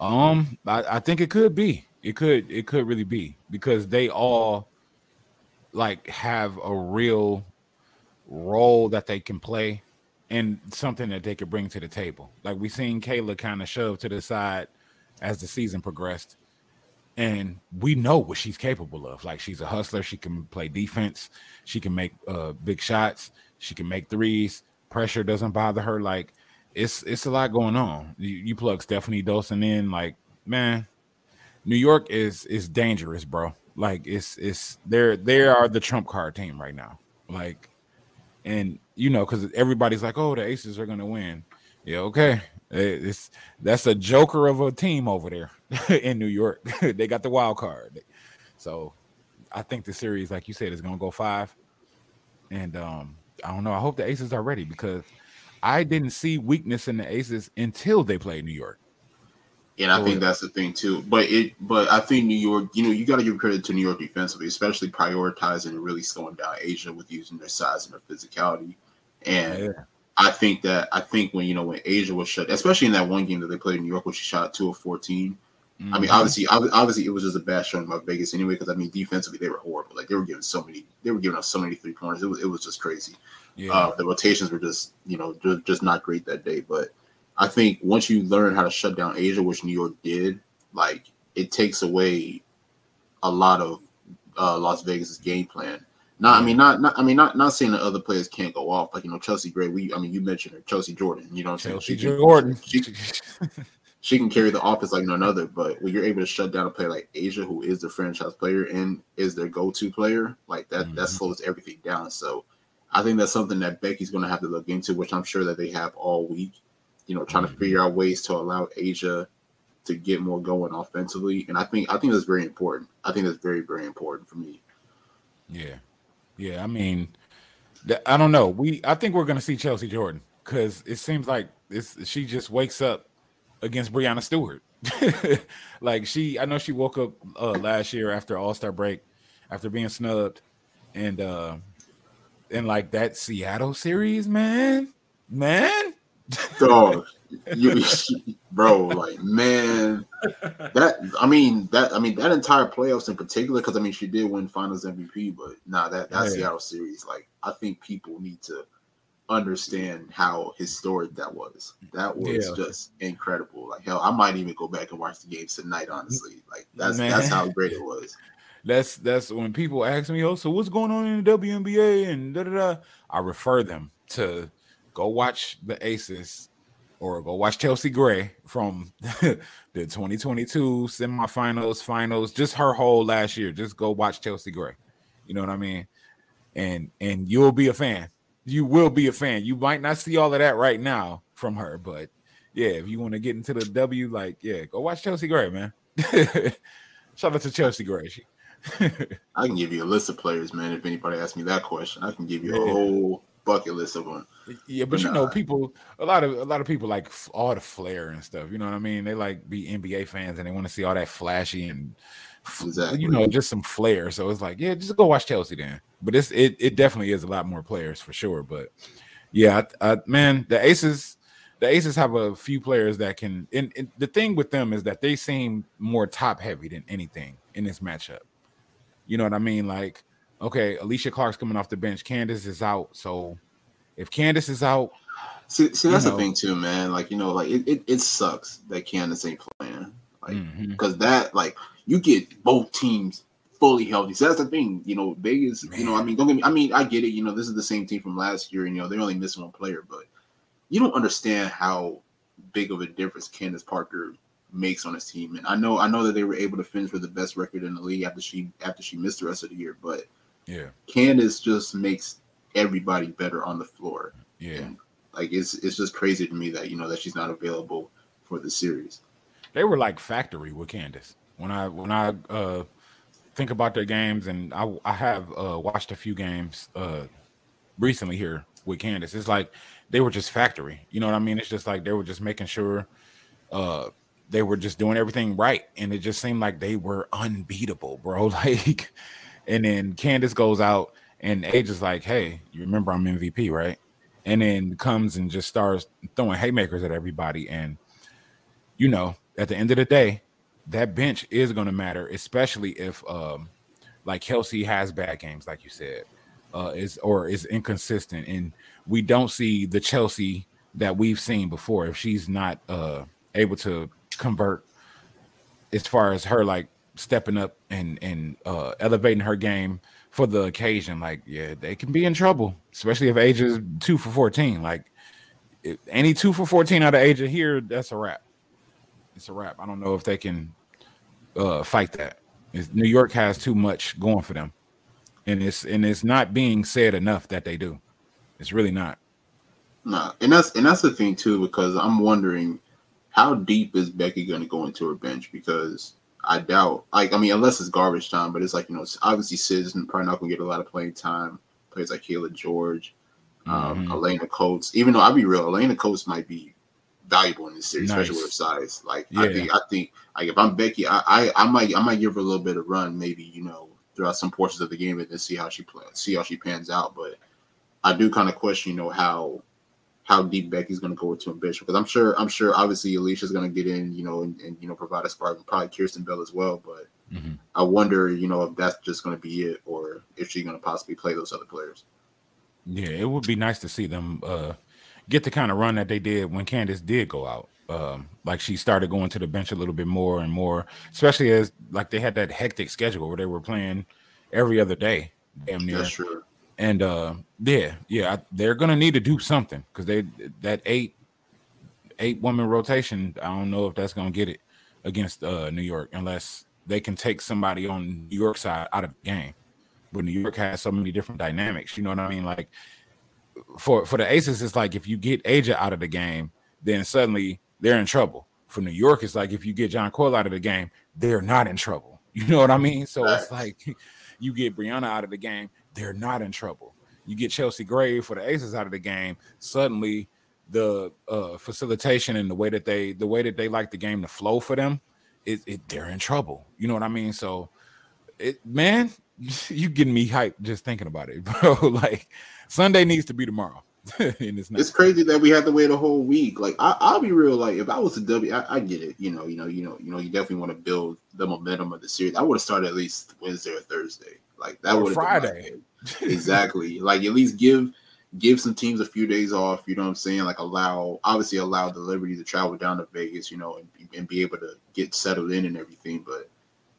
Um, I, I think it could be. It could. It could really be because they all like have a real role that they can play and something that they could bring to the table. Like we seen Kayla kind of shove to the side as the season progressed. And we know what she's capable of. Like she's a hustler. She can play defense. She can make uh, big shots. She can make threes. Pressure doesn't bother her. Like it's it's a lot going on. You, you plug Stefanie Dolson in, like man, New York is is dangerous, bro. Like it's it's they're they are the trump card team right now. Like and you know, because everybody's like, "Oh, the Aces are gonna win." Yeah, okay. It's that's a joker of a team over there [laughs] in New York. [laughs] they got the wild card, so I think the series, like you said, is gonna go five. And um, I don't know. I hope the Aces are ready because I didn't see weakness in the Aces until they played New York. And I think that's the thing too. But it, but I think New York, you know, you got to give credit to New York defensively, especially prioritizing and really slowing down A'ja with using their size and their physicality. And yeah. I think that I think when you know when A'ja was shut, especially in that one game that they played in New York, where she shot two of 14 mm-hmm. I mean, mm-hmm. obviously, obviously, it was just a bad showing by Vegas anyway. Because I mean, defensively, they were horrible. Like they were giving so many, they were giving up so many three pointers. It was it was just crazy. Yeah. Uh, the rotations were just you know just, just not great that day, but I think once you learn how to shut down A'ja, which New York did, like it takes away a lot of uh, Las Vegas's game plan. Not, I mean, not, not, I mean, not, not saying that other players can't go off. Like you know, Chelsea Gray. We, I mean, you mentioned her, Chelsea Jordan. You know, what I'm Chelsea saying? Jordan. She, she, [laughs] she, can carry the office like none other. But when you're able to shut down a player like A'ja, who is the franchise player and is their go-to player, like that, mm-hmm. that slows everything down. So, I think that's something that Becky's going to have to look into, which I'm sure that they have all week you know, trying to mm-hmm. figure out ways to allow A'ja to get more going offensively. And I think I think that's very important. I think that's very, very important for me. Yeah. Yeah. I mean, I don't know. We I think we're gonna see Chelsea Jordan because it seems like it's she just wakes up against Breanna Stewart. [laughs] like she I know she woke up uh, last year after All-Star break after being snubbed and uh and like that Seattle series, man. Man, Dog, you, [laughs] bro, like man, that I mean that I mean that entire playoffs in particular, because I mean she did win Finals MVP, but nah, that that yeah. Seattle series, like I think people need to understand how historic that was. That was yeah. just incredible. Like hell, I might even go back and watch the games tonight. Honestly, like that's man. that's how great it was. That's that's when people ask me, "Oh, so what's going on in the WNBA?" and da da da. I refer them to go watch the Aces or go watch Chelsea Gray from [laughs] the 2022 semifinals, finals, just her whole last year. Just go watch Chelsea Gray. You know what I mean? And and you'll be a fan. You will be a fan. You might not see all of that right now from her, but yeah, if you want to get into the W, like yeah, go watch Chelsea Gray, man. [laughs] Shout out to Chelsea Gray. [laughs] I can give you a list of players, man. If anybody asks me that question, I can give you a [laughs] whole bucket list of them. Yeah, but, but you nah. know, people a lot of a lot of people like all the flair and stuff. You know what I mean? They like be NBA fans and they want to see all that flashy and exactly. you know just some flair. So it's like, yeah, just go watch Chelsea then. But it's it it definitely is a lot more players for sure. But yeah, I, I, man, the Aces. The Aces have a few players that can. And, and the thing with them is that they seem more top heavy than anything in this matchup. You know what I mean? Like okay, Alysha Clark's coming off the bench. Candace is out. So if Candace is out, see, see that's know, the thing too, man. Like you know, like it, it, it sucks that Candace ain't playing, like because mm-hmm. that like you get both teams fully healthy. So that's the thing, you know, Vegas. Man. You know, I mean, don't get me. I mean, I get it. You know, this is the same team from last year, and you know they're only missing one player, but you don't understand how big of a difference Candace Parker makes on his team. And I know, I know that they were able to finish with the best record in the league after she after she missed the rest of the year, but yeah. Candace just makes everybody better on the floor. Yeah. And, like it's it's just crazy to me that you know that she's not available for the series. They were like factory with Candace. When I when I uh think about their games and I I have uh watched a few games uh recently here with Candace. It's like they were just factory. You know what I mean? It's just like they were just making sure uh they were just doing everything right, and it just seemed like they were unbeatable, bro. [laughs] Like, and then Candace goes out, and A'ja is like, "Hey, you remember I'm MVP, right?" And then comes and just starts throwing haymakers at everybody, and you know, at the end of the day, that bench is going to matter, especially if um like Kelsey has bad games, like you said, uh, is or is inconsistent, and we don't see the Chelsea that we've seen before. If she's not uh able to convert as far as her like stepping up and and uh elevating her game for the occasion like yeah they can be in trouble especially if age is two for 14 like any two for 14 out of age of here that's a wrap. It's a wrap. I don't know if they can uh fight that. New york has too much going for them and it's and it's not being said enough that they do. It's really not. No and that's and that's the thing too because i'm wondering how deep is Becky going to go into her bench? Because I doubt, like, I mean, unless it's garbage time, but it's like, you know, obviously Sid's probably not going to get a lot of playing time. Players like Cayla George, um, mm-hmm. Alaina Coates. Even though I'll be real, Alaina Coates might be valuable in this series, nice. especially with her size. Like, yeah. I think, I think, like, if I'm Becky, I, I, I might, I might give her a little bit of run, maybe, you know, throughout some portions of the game and then see how she plays, see how she pans out. But I do kind of question, you know, how how deep Becky's going to go into a bench because I'm sure I'm sure obviously Alysha's going to get in, you know, and, and, you know provide a spark, and probably Kierstan Bell as well. But mm-hmm. I wonder, you know, if that's just going to be it or if she's going to possibly play those other players. Yeah, it would be nice to see them uh, get the kind of run that they did when Candace did go out. Um, like she started going to the bench a little bit more and more, especially as like they had that hectic schedule where they were playing every other day, damn near. That's true. And uh, yeah, yeah, they're gonna need to do something because they that eight eight woman rotation. I don't know if that's gonna get it against uh, New York unless they can take somebody on New York side out of the game. But New York has so many different dynamics. You know what I mean? Like for for the Aces, it's like if you get A'ja out of the game, then suddenly they're in trouble. For New York, it's like if you get Jonquel out of the game, they're not in trouble. [laughs] You know what I mean? So it's like [laughs] you get Breanna out of the game, they're not in trouble. You get Chelsea Gray for the Aces out of the game, suddenly the uh, facilitation and the way that they the way that they like the game to flow for them, it, it they're in trouble. You know what I mean? So, it man, [laughs] you getting me hyped just thinking about it, [laughs] bro. like Sunday needs to be tomorrow. [laughs] it's, it's, crazy that we have to wait a whole week. Like I, will be real. Like if I was a W, I, I get it. You know, you know, you know, you know, you definitely want to build the momentum of the series. I would have started at least Wednesday or Thursday. Like that would Friday. exactly. like at least give give some teams a few days off. You know what I'm saying? Like allow obviously allow the Liberty to travel down to Vegas. You know, and, and be able to get settled in and everything. But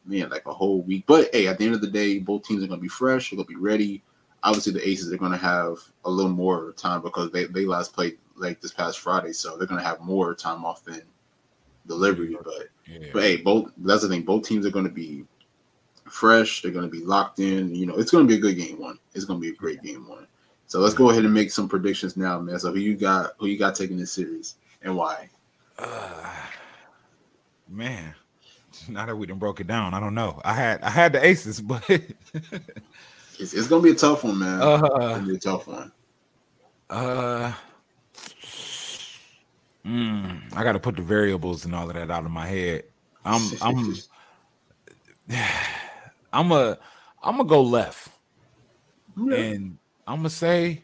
man, like a whole week. But hey, at the end of the day, both teams are gonna be fresh. They're gonna be ready. Obviously, the Aces are gonna have a little more time because they they last played like this past Friday, so they're gonna have more time off than the Liberty. But yeah. but hey, both that's the thing. Both teams are gonna be fresh. They're going to be locked in. You know, it's going to be a good game one. It's going to be a great game one. So let's go ahead and make some predictions now, man. So who you got? Who you got taking this series and why? Uh, man, now that we done broke it down, I don't know. I had I had the aces, [laughs] but it's, it's, gonna be a tough one, man. Uh, it's gonna be a tough one. Uh, mm, I got to put the variables and all of that out of my head. I'm I'm. [laughs] [sighs] [sighs] [sighs] I'm a I'm gonna go left, yeah. and I'm gonna say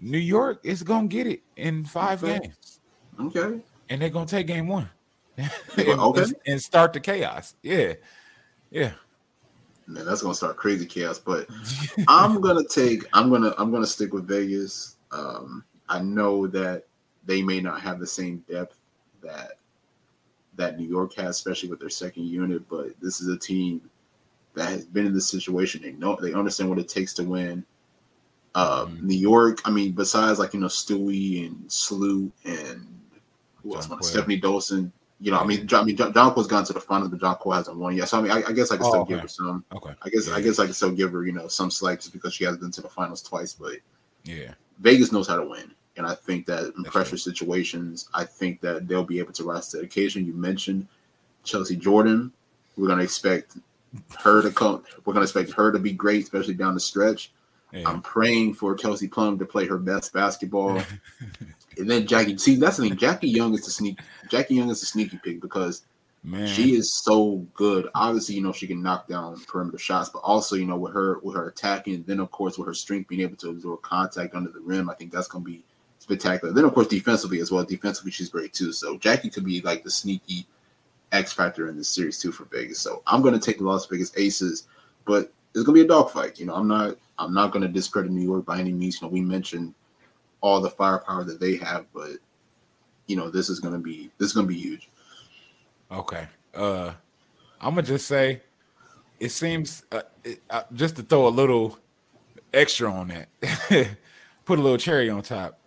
New York is gonna get it in five okay. games. Okay, and they're gonna take game one, [laughs] and, okay, and start the chaos. Yeah, yeah. Man, that's gonna start crazy chaos. But [laughs] I'm gonna take. I'm gonna. I'm gonna stick with Vegas. Um, I know that they may not have the same depth that that New York has, especially with their second unit. But this is a team that has been in this situation. They know they understand what it takes to win. Uh, mm-hmm. New York, I mean, besides like you know Stewie and Sloot and who else? Stefanie Dolson. You know, I mean, John, I mean, Jonquel's gone to the finals, but Jonquel hasn't won yet. So I mean, I, I guess I can still oh, okay. give her some. Okay. I guess yeah. I guess I can still give her you know some slack just because she hasn't been to the finals twice. But yeah, Vegas knows how to win, and I think that in That's pressure situations, I think that they'll be able to rise to the occasion. You mentioned Chelsea Jordan. We're gonna expect her to come. We're gonna expect her to be great, especially down the stretch. Yeah. I'm praying for Kelsey Plum to play her best basketball. [laughs] And then Jackie, see that's the thing. Jackie Young is the sneak. Jackie Young is the sneaky pick because Man. she is so good. Obviously, you know she can knock down perimeter shots, but also you know with her with her attacking, then of course with her strength being able to absorb contact under the rim, I think that's going to be spectacular. Then of course defensively as well. Defensively, she's great too. So Jackie could be like the sneaky X factor in this series too for Vegas. So I'm going to take the Las Vegas Aces, but it's going to be a dogfight. You know, I'm not I'm not going to discredit New York by any means. You know, we mentioned all the firepower that they have, but you know, this is going to be this is going to be huge. Okay. Uh I'm gonna just say it seems uh, it, uh, just to throw a little extra on that, [laughs] put a little cherry on top.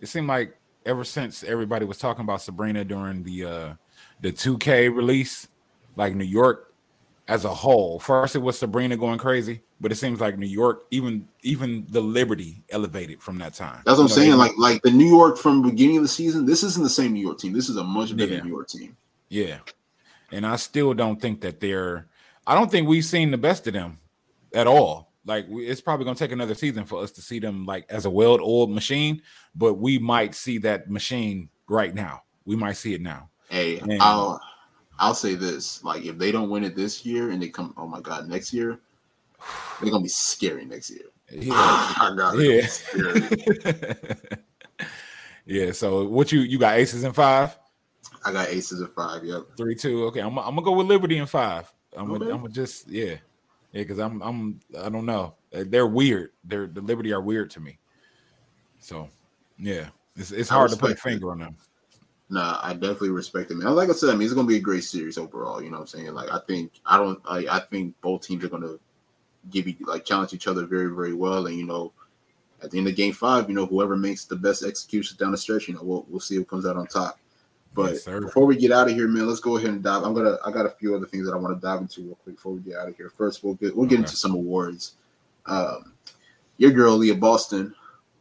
It seemed like ever since everybody was talking about Sabrina during the uh the 2K release, like New York as a whole. First, it was Sabrina going crazy, but it seems like New York, even even the Liberty, elevated from that time. That's what I'm saying. Like like the New York from beginning of the season. This isn't the same New York team. This is a much better yeah. New York team. Yeah, and I still don't think that they're. I don't think we've seen the best of them at all. Like it's probably going to take another season for us to see them like as a well-oiled machine, but we might see that machine right now. We might see it now. Hey, and, I'll I'll say this: like if they don't win it this year and they come, oh my god, next year they're gonna be scary next year. [sighs] Yeah, [sighs] oh yeah. [laughs] yeah. So what you you got aces in five? I got aces in five. Yep. Three two. Okay, I'm, I'm gonna go with Liberty in five. I'm gonna, I'm gonna just yeah, yeah, because I'm I'm I don't know. Uh, they're weird. They're the Liberty are weird to me. So yeah, it's it's hard to put a finger on them. Nah, I definitely respect him. And like I said, I mean, it's gonna be a great series overall. You know what I'm saying? Like, I think I don't. I, I think both teams are gonna give you like challenge each other very, very well. And you know, at the end of Game Five, you know, whoever makes the best executions down the stretch, you know, we'll we'll see who comes out on top. But yes, before we get out of here, man, let's go ahead and dive. I'm gonna. I got a few other things that I want to dive into real quick before we get out of here. First, we'll get we'll get into some awards. Um, your girl Aaliyah Boston,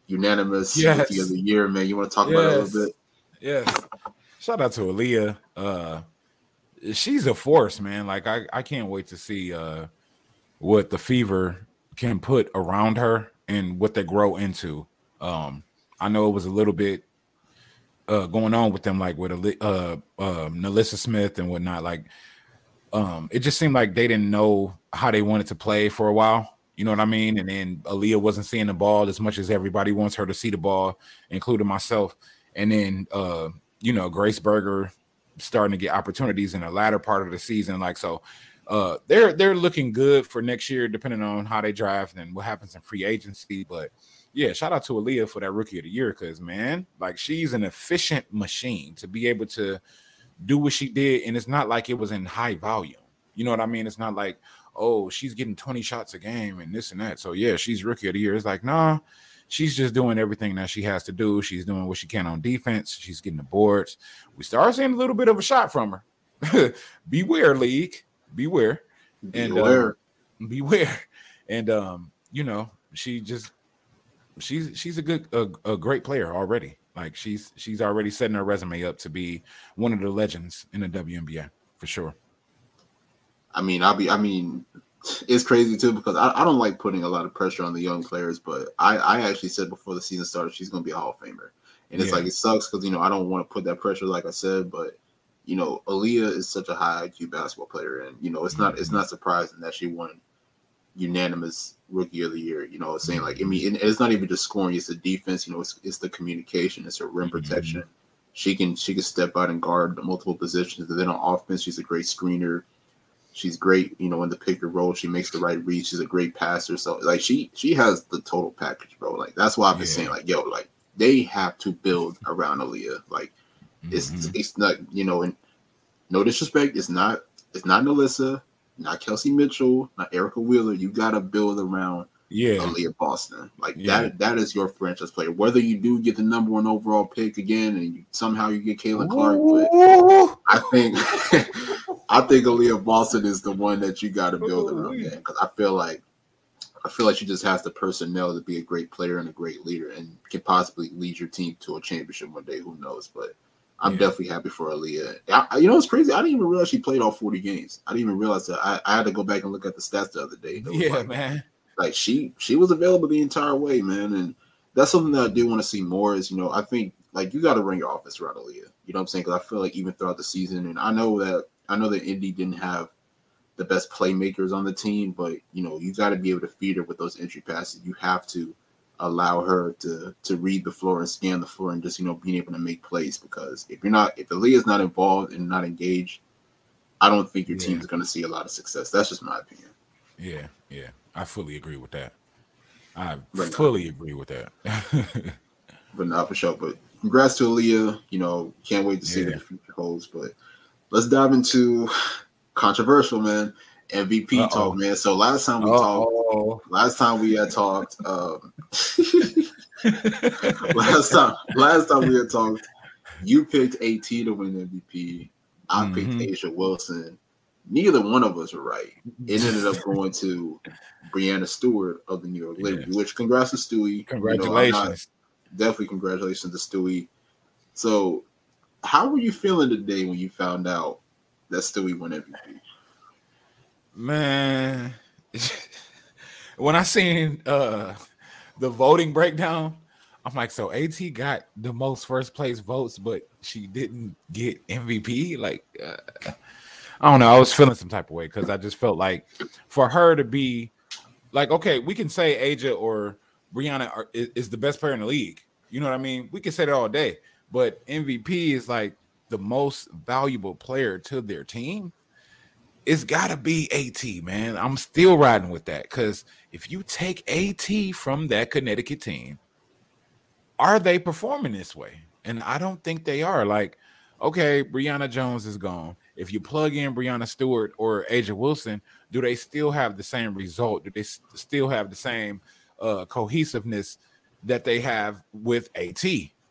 unanimous yes. of the year, man. You want to talk yes. about it a little bit? Yes. Shout out to Aaliyah. Uh she's a force, man. Like I, I can't wait to see uh what the fever can put around her and what they grow into. Um, I know it was a little bit uh going on with them, like with uh uh NaLyssa Smith and whatnot. Like um it just seemed like they didn't know how they wanted to play for a while. You know what I mean? And then Aaliyah wasn't seeing the ball as much as everybody wants her to see the ball, including myself. And then uh, you know, Grace Berger starting to get opportunities in the latter part of the season. Like so, uh, they're they're looking good for next year, depending on how they draft and what happens in free agency. But yeah, shout out to Aaliyah for that rookie of the year because man, like she's an efficient machine to be able to do what she did, and it's not like it was in high volume. You know what I mean? It's not like oh she's getting 20 shots a game and this and that. So yeah, she's rookie of the year. It's like nah, she's just doing everything that she has to do. She's doing what she can on defense. She's getting the boards. We start seeing a little bit of a shot from her. [laughs] beware, league. Beware. And beware. Uh, beware. And um, you know, she just she's she's a good a, a great player already. Like she's she's already setting her resume up to be one of the legends in the WNBA for sure. I mean, I'll be. I mean, it's crazy too because I, I don't like putting a lot of pressure on the young players, but I, I actually said before the season started she's going to be a Hall of Famer, and it's yeah. like it sucks because you know I don't want to put that pressure, like I said, but you know Aaliyah is such a high IQ basketball player, and you know it's not it's not surprising that she won unanimous rookie of the year. You know, saying like I mean it's not even just scoring; it's the defense. You know, it's it's the communication, it's her rim mm-hmm. protection. Mm-hmm. She can she can step out and guard multiple positions. And then on offense, she's a great screener She's great, you know, in the pick and roll. She makes the right read. She's a great passer. So like she she has the total package, bro. Like that's why I've been yeah. saying, like, yo, like they have to build around Aaliyah. Like it's mm-hmm. it's not, you know, and no disrespect, it's not it's not NaLyssa, not Kelsey Mitchell, not Erica Wheeler. You gotta build around yeah, Aaliyah Boston. Like yeah. that that is your franchise player. Whether you do get the number one overall pick again and you, somehow you get Caitlin Clark, but I think [laughs] I think Aaliyah Boston is the one that you got to build oh, around because I feel like I feel like she just has the personnel to be a great player and a great leader and can possibly lead your team to a championship one day. Who knows? But I'm yeah. definitely happy for Aaliyah. I, you know, it's crazy. I didn't even realize she played all 40 games. I didn't even realize that. I, I had to go back and look at the stats the other day. Yeah, like, man. Like she she was available the entire way, man. And that's something that I do want to see more. Is you know, I think like you got to run your offense around Aaliyah. You know what I'm saying? Because I feel like even throughout the season, and I know that I know that Indy didn't have the best playmakers on the team, but you know you got to be able to feed her with those entry passes. You have to allow her to to read the floor and scan the floor and just you know being able to make plays because if you're not if Aaliyah's not involved and not engaged, I don't think your yeah. team is going to see a lot of success. That's just my opinion. Yeah, yeah, I fully agree with that. I but fully no. agree with that. [laughs] but not for sure. But congrats to Aaliyah. You know, can't wait to see yeah. what the future holds. But let's dive into controversial, man. MVP Uh-oh. talk, man. So last time we Uh-oh. talked, last time we had talked, um, [laughs] last time, last time we had talked, you picked AT to win MVP. I mm-hmm. picked A'ja Wilson. Neither one of us were right. It ended up going to Breanna Stewart of the New York Liberty, yes. which congrats to Stewie. Congratulations. You know, not, definitely congratulations to Stewie. So, how were you feeling today when you found out that Stewie won MVP? Man, [laughs] when I seen uh the voting breakdown, I'm like, so AT got the most first place votes, but she didn't get MVP. Like, uh, I don't know. I was feeling some type of way because I just felt like for her to be like, okay, we can say A'ja or Breanna are, is, is, the best player in the league. You know what I mean? We can say that all day, but MVP is like the most valuable player to their team. It's got to be AT, man. I'm still riding with that because if you take AT from that Connecticut team, are they performing this way? And I don't think they are. Like, okay, Brionna Jones is gone. If you plug in Breanna Stewart or A'ja Wilson, do they still have the same result? Do they still have the same uh, cohesiveness that they have with AT?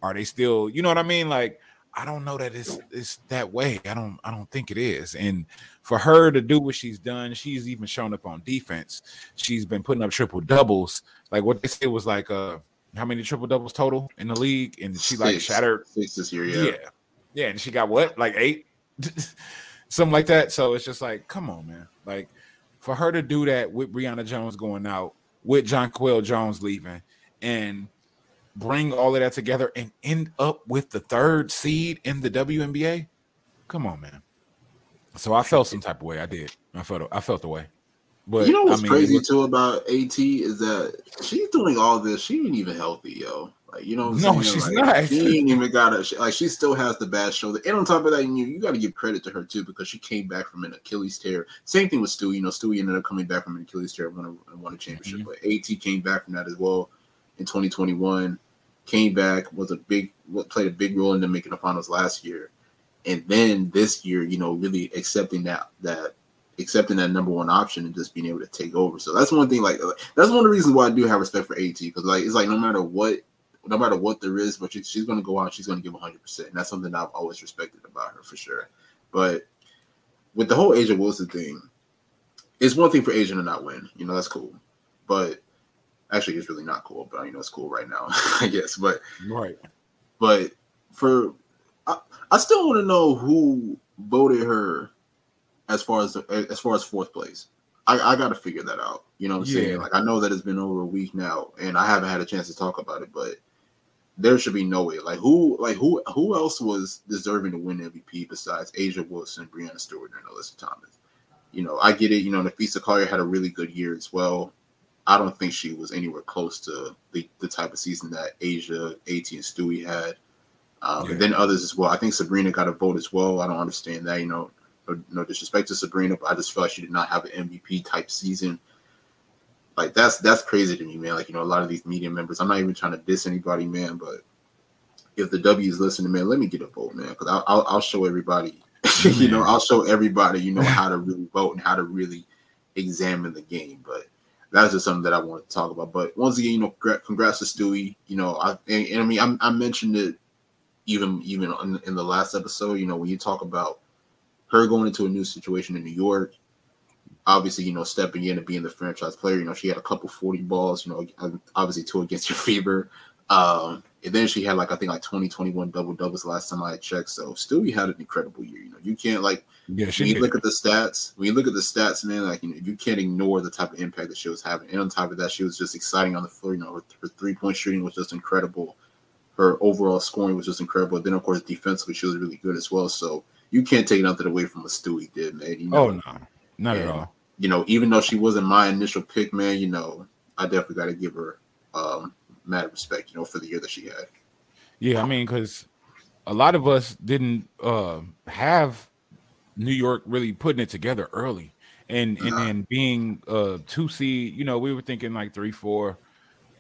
Are they still, you know what I mean? Like, I don't know that it's it's that way. I don't I don't think it is. And for her to do what she's done, she's even shown up on defense. She's been putting up triple doubles. Like what they said was like uh how many triple doubles total in the league? And she like shattered six this year, yeah. Yeah. Yeah, and she got what? Like eight? [laughs] Something like that. So it's just like, come on, man. Like for her to do that with Brionna Jones going out, with Jonquel Jones leaving, and bring all of that together and end up with the third seed in the WNBA. Come on, man. So I felt some type of way. I did. I felt I felt the way. But you know what's I mean, crazy too about AT is that she's doing all this. She ain't even healthy, yo. Like you know, no, she's like, not. She ain't even got a like. She still has the bad shoulder, and on top of that, you you got to give credit to her too because she came back from an Achilles tear. Same thing with Stewie. You know, Stewie ended up coming back from an Achilles tear and won a, won a championship. Mm-hmm. But AT came back from that as well in 2021. Came back was a big played a big role in them making the finals last year, and then this year, you know, really accepting that that accepting that number one option and just being able to take over. So that's one thing. Like uh, that's one of the reasons why I do have respect for AT because like it's like no matter what no matter what there is, but she, she's going to go out. She's going to give 100. percent And that's something I've always respected about her for sure. But with the whole A'ja Wilson thing, it's one thing for A'ja to not win. You know that's cool, but actually it's really not cool. But you know it's cool right now, [laughs] I guess. But right. But for I, I still want to know who voted her as far as as far as fourth place. I, I got to figure that out. You know what I'm yeah. saying? Like I know that it's been over a week now, and I haven't had a chance to talk about it, but there should be no way. Like who, like who, who else was deserving to win MVP besides A'ja Wilson, Breanna Stewart, and Alyssa Thomas? You know, I get it. You know, Napheesa Collier had a really good year as well. I don't think she was anywhere close to the, the type of season that A'ja, AT, and Stewie had. Um, yeah. And then others as well. I think Sabrina got a vote as well. I don't understand that. You know, no, no disrespect to Sabrina, but I just felt like she did not have an MVP type season like that's that's crazy to me, man. Like you know, a lot of these media members. I'm not even trying to diss anybody, man. But if the W is listening, man, let me get a vote, man, because I'll, I'll, I'll show everybody. [laughs] you know, I'll show everybody, you know, [laughs] how to really vote and how to really examine the game. But that's just something that I want to talk about. But once again, you know, congrats to Stewie. You know, I and, and I mean, I, I, mentioned it even even in, in the last episode. You know, when you talk about her going into a new situation in New York, obviously, you know, stepping in and being the franchise player. You know, she had a couple 40 balls, you know, obviously two against your [laughs] favor. Um, and then she had like I think like 20, 21 double doubles last time I checked. So Stewie had an incredible year. You know, you can't like yeah, when you look at the stats, when you look at the stats, man, like you know, you can't ignore the type of impact that she was having. And on top of that, she was just exciting on the floor. You know, her, her three point shooting was just incredible. her overall scoring was just incredible. Then of course defensively she was really good as well. So you can't take nothing away from what Stewie did, man. You know? Oh no, not and, at all. You know, even though she wasn't my initial pick, man, you know, I definitely got to give her um, mad respect, you know, for the year that she had. Yeah, I mean, because a lot of us didn't uh, have New York really putting it together early, and and and being uh two seed, you know, we were thinking like three, four,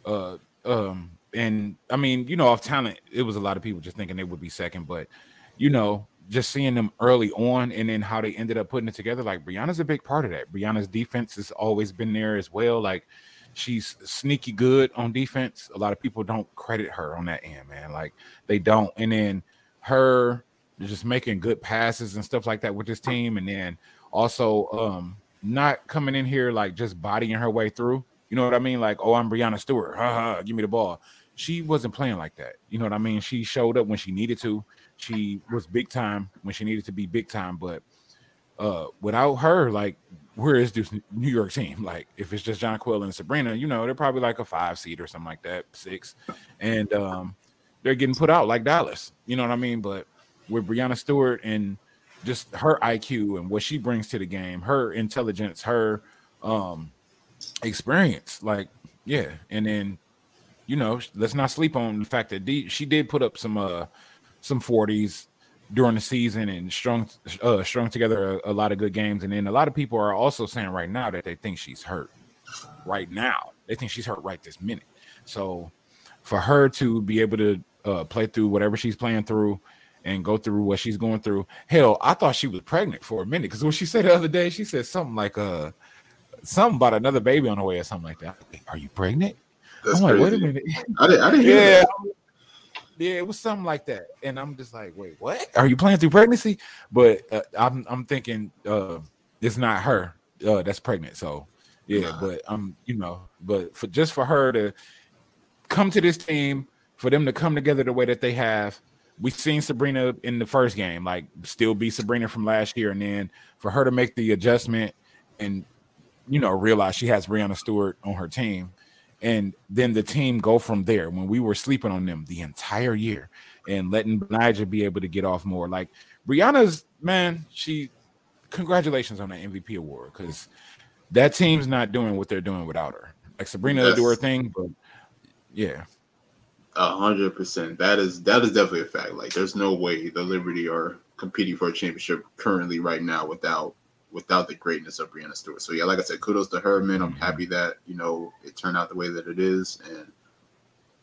uh, um, and I mean, you know, off talent, it was a lot of people just thinking they would be second, but you know, just seeing them early on and then how they ended up putting it together, like Breanna's a big part of that. Breanna's defense has always been there as well. Like she's sneaky good on defense. A lot of people don't credit her on that end, man. Like they don't. And then her just making good passes and stuff like that with this team, and then also um not coming in here like just bodying her way through. You know what I mean? Like, oh, I'm Breanna Stewart. Ha ha, give me the ball. She wasn't playing like that. You know what I mean? She showed up when she needed to. She was big time when she needed to be big time, but uh without her, like where is this New York team? Like, if it's just Jonquel and Sabrina, you know, they're probably like a five seed or something like that, six, and um, they're getting put out like Dallas. You know what I mean? But with Breanna Stewart and just her IQ and what she brings to the game, her intelligence, her um, experience, like, yeah, and then you know, let's not sleep on the fact that D, she did put up some uh some 40s during the season and strung uh, strung together a, a, lot of good games. And then a lot of people are also saying right now that they think she's hurt. Right now, they think she's hurt right this minute. So for her to be able to uh, play through whatever she's playing through and go through what she's going through, hell, I thought she was pregnant for a minute because what she said the other day, she said something like uh something about another baby on the way or something like that. Are you pregnant? That's I'm like, crazy. wait a minute. I didn't, I didn't hear yeah, that. Yeah, it was something like that, and I'm just like, wait, what? Are you playing through pregnancy? But uh, I'm I'm thinking uh, it's not her uh, that's pregnant. So yeah, but um, you know, but for just for her to come to this team, for them to come together the way that they have, we've seen Sabrina in the first game, like still be Sabrina from last year, and then for her to make the adjustment and you know realize she has Breanna Stewart on her team and then the team go from there when we were sleeping on them the entire year and letting Niger be able to get off more. Like Breanna's man, she congratulations on the MVP award because that team's not doing what they're doing without her. Like Sabrina will do her thing, but yeah. A hundred percent. That is that is definitely a fact. Like there's no way the Liberty are competing for a championship currently right now without without the greatness of Breanna Stewart. So yeah, like I said, kudos to her, man. I'm mm-hmm. happy that you know it turned out the way that it is, and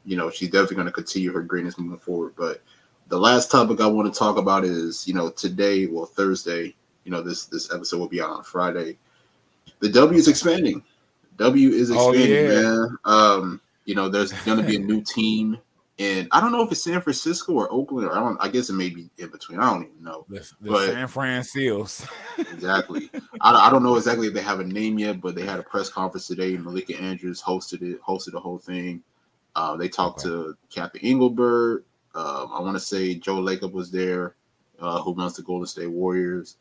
you know she's definitely going to continue her greatness moving forward. But the last topic I want to talk about is you know today, well Thursday, you know this this episode will be out on Friday. The W is expanding. W is oh, expanding, oh, yeah. man. Um, you know, there's going to be a new team and I don't know if it's San Francisco or Oakland, or I don't. I guess it may be in between. I don't even know. The, the but, San Fran Seals. [laughs] exactly. I, I don't know exactly if they have a name yet, but they had a press conference today. Malika Andrews hosted it, hosted the whole thing. Uh, they talked okay. to Cathy Engelbert. Um, I want to say Joe Lacob was there, uh, who runs the Golden State Warriors.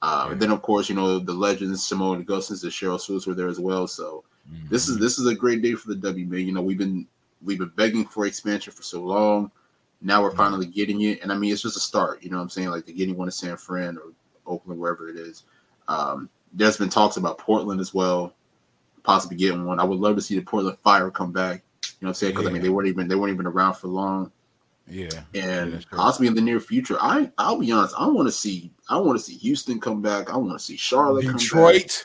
Uh, yeah. And then, of course, you know the legends Seimone Augustus and Cheryl Swoopes were there as well. So mm-hmm. this is this is a great day for the W. Man, you know we've been We've been begging for expansion for so long. Now we're finally getting it. And I mean, it's just a start. You know what I'm saying? Like the getting one in San Fran or Oakland, wherever it is. Um, there's been talks about Portland as well, possibly getting one. I would love to see the Portland Fire come back. You know what I'm saying? Because yeah. I mean, they weren't even they weren't even around for long. Yeah, and yeah, possibly in the near future. I I'll be honest. I want to see I want to see Houston come back. I want to see Charlotte, Detroit.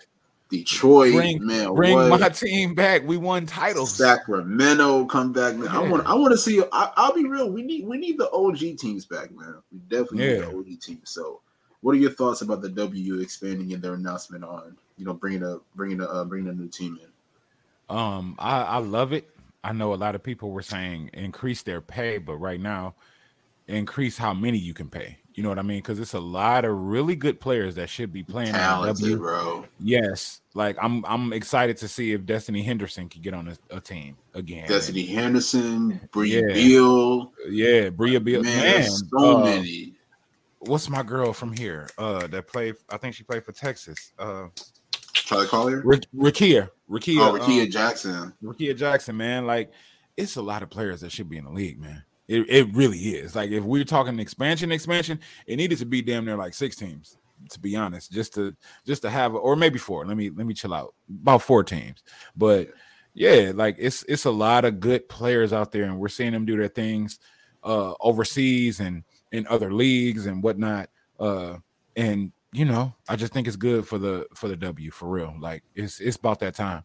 Detroit, bring, man, bring what? my team back. We won titles. Sacramento, come back, man. Yeah. I want, I want to see. I, will be real. We need, we need the OG teams back, man. We definitely yeah. need the OG teams. So, what are your thoughts about the W expanding in their announcement on, you know, bringing a, bringing a, uh, bringing a new team in? Um, I, I love it. I know a lot of people were saying increase their pay, but right now, increase how many you can pay. You know what I mean? Because it's a lot of really good players that should be playing. Talented, bro. Yes, like I'm. I'm excited to see if Destiny Henderson can get on a, a team again. Destiny Henderson, Bria yeah. Beal. Yeah, Bria Beal. Man, Man so uh, many. What's my girl from here? Uh, that played. I think she played for Texas. Uh, Charli Collier. R- Rickea. Rickea. Oh, Rickea um, Jackson. Rickea Jackson. Man, like it's a lot of players that should be in the league, man. It, it really is. Like if we're talking expansion, expansion, it needed to be damn near like six teams, to be honest, just to just to have or maybe four. Let me let me chill out. About four teams. But yeah, like it's it's a lot of good players out there, and we're seeing them do their things uh overseas and in other leagues and whatnot. Uh and you know, I just think it's good for the for the W for real. Like it's it's about that time.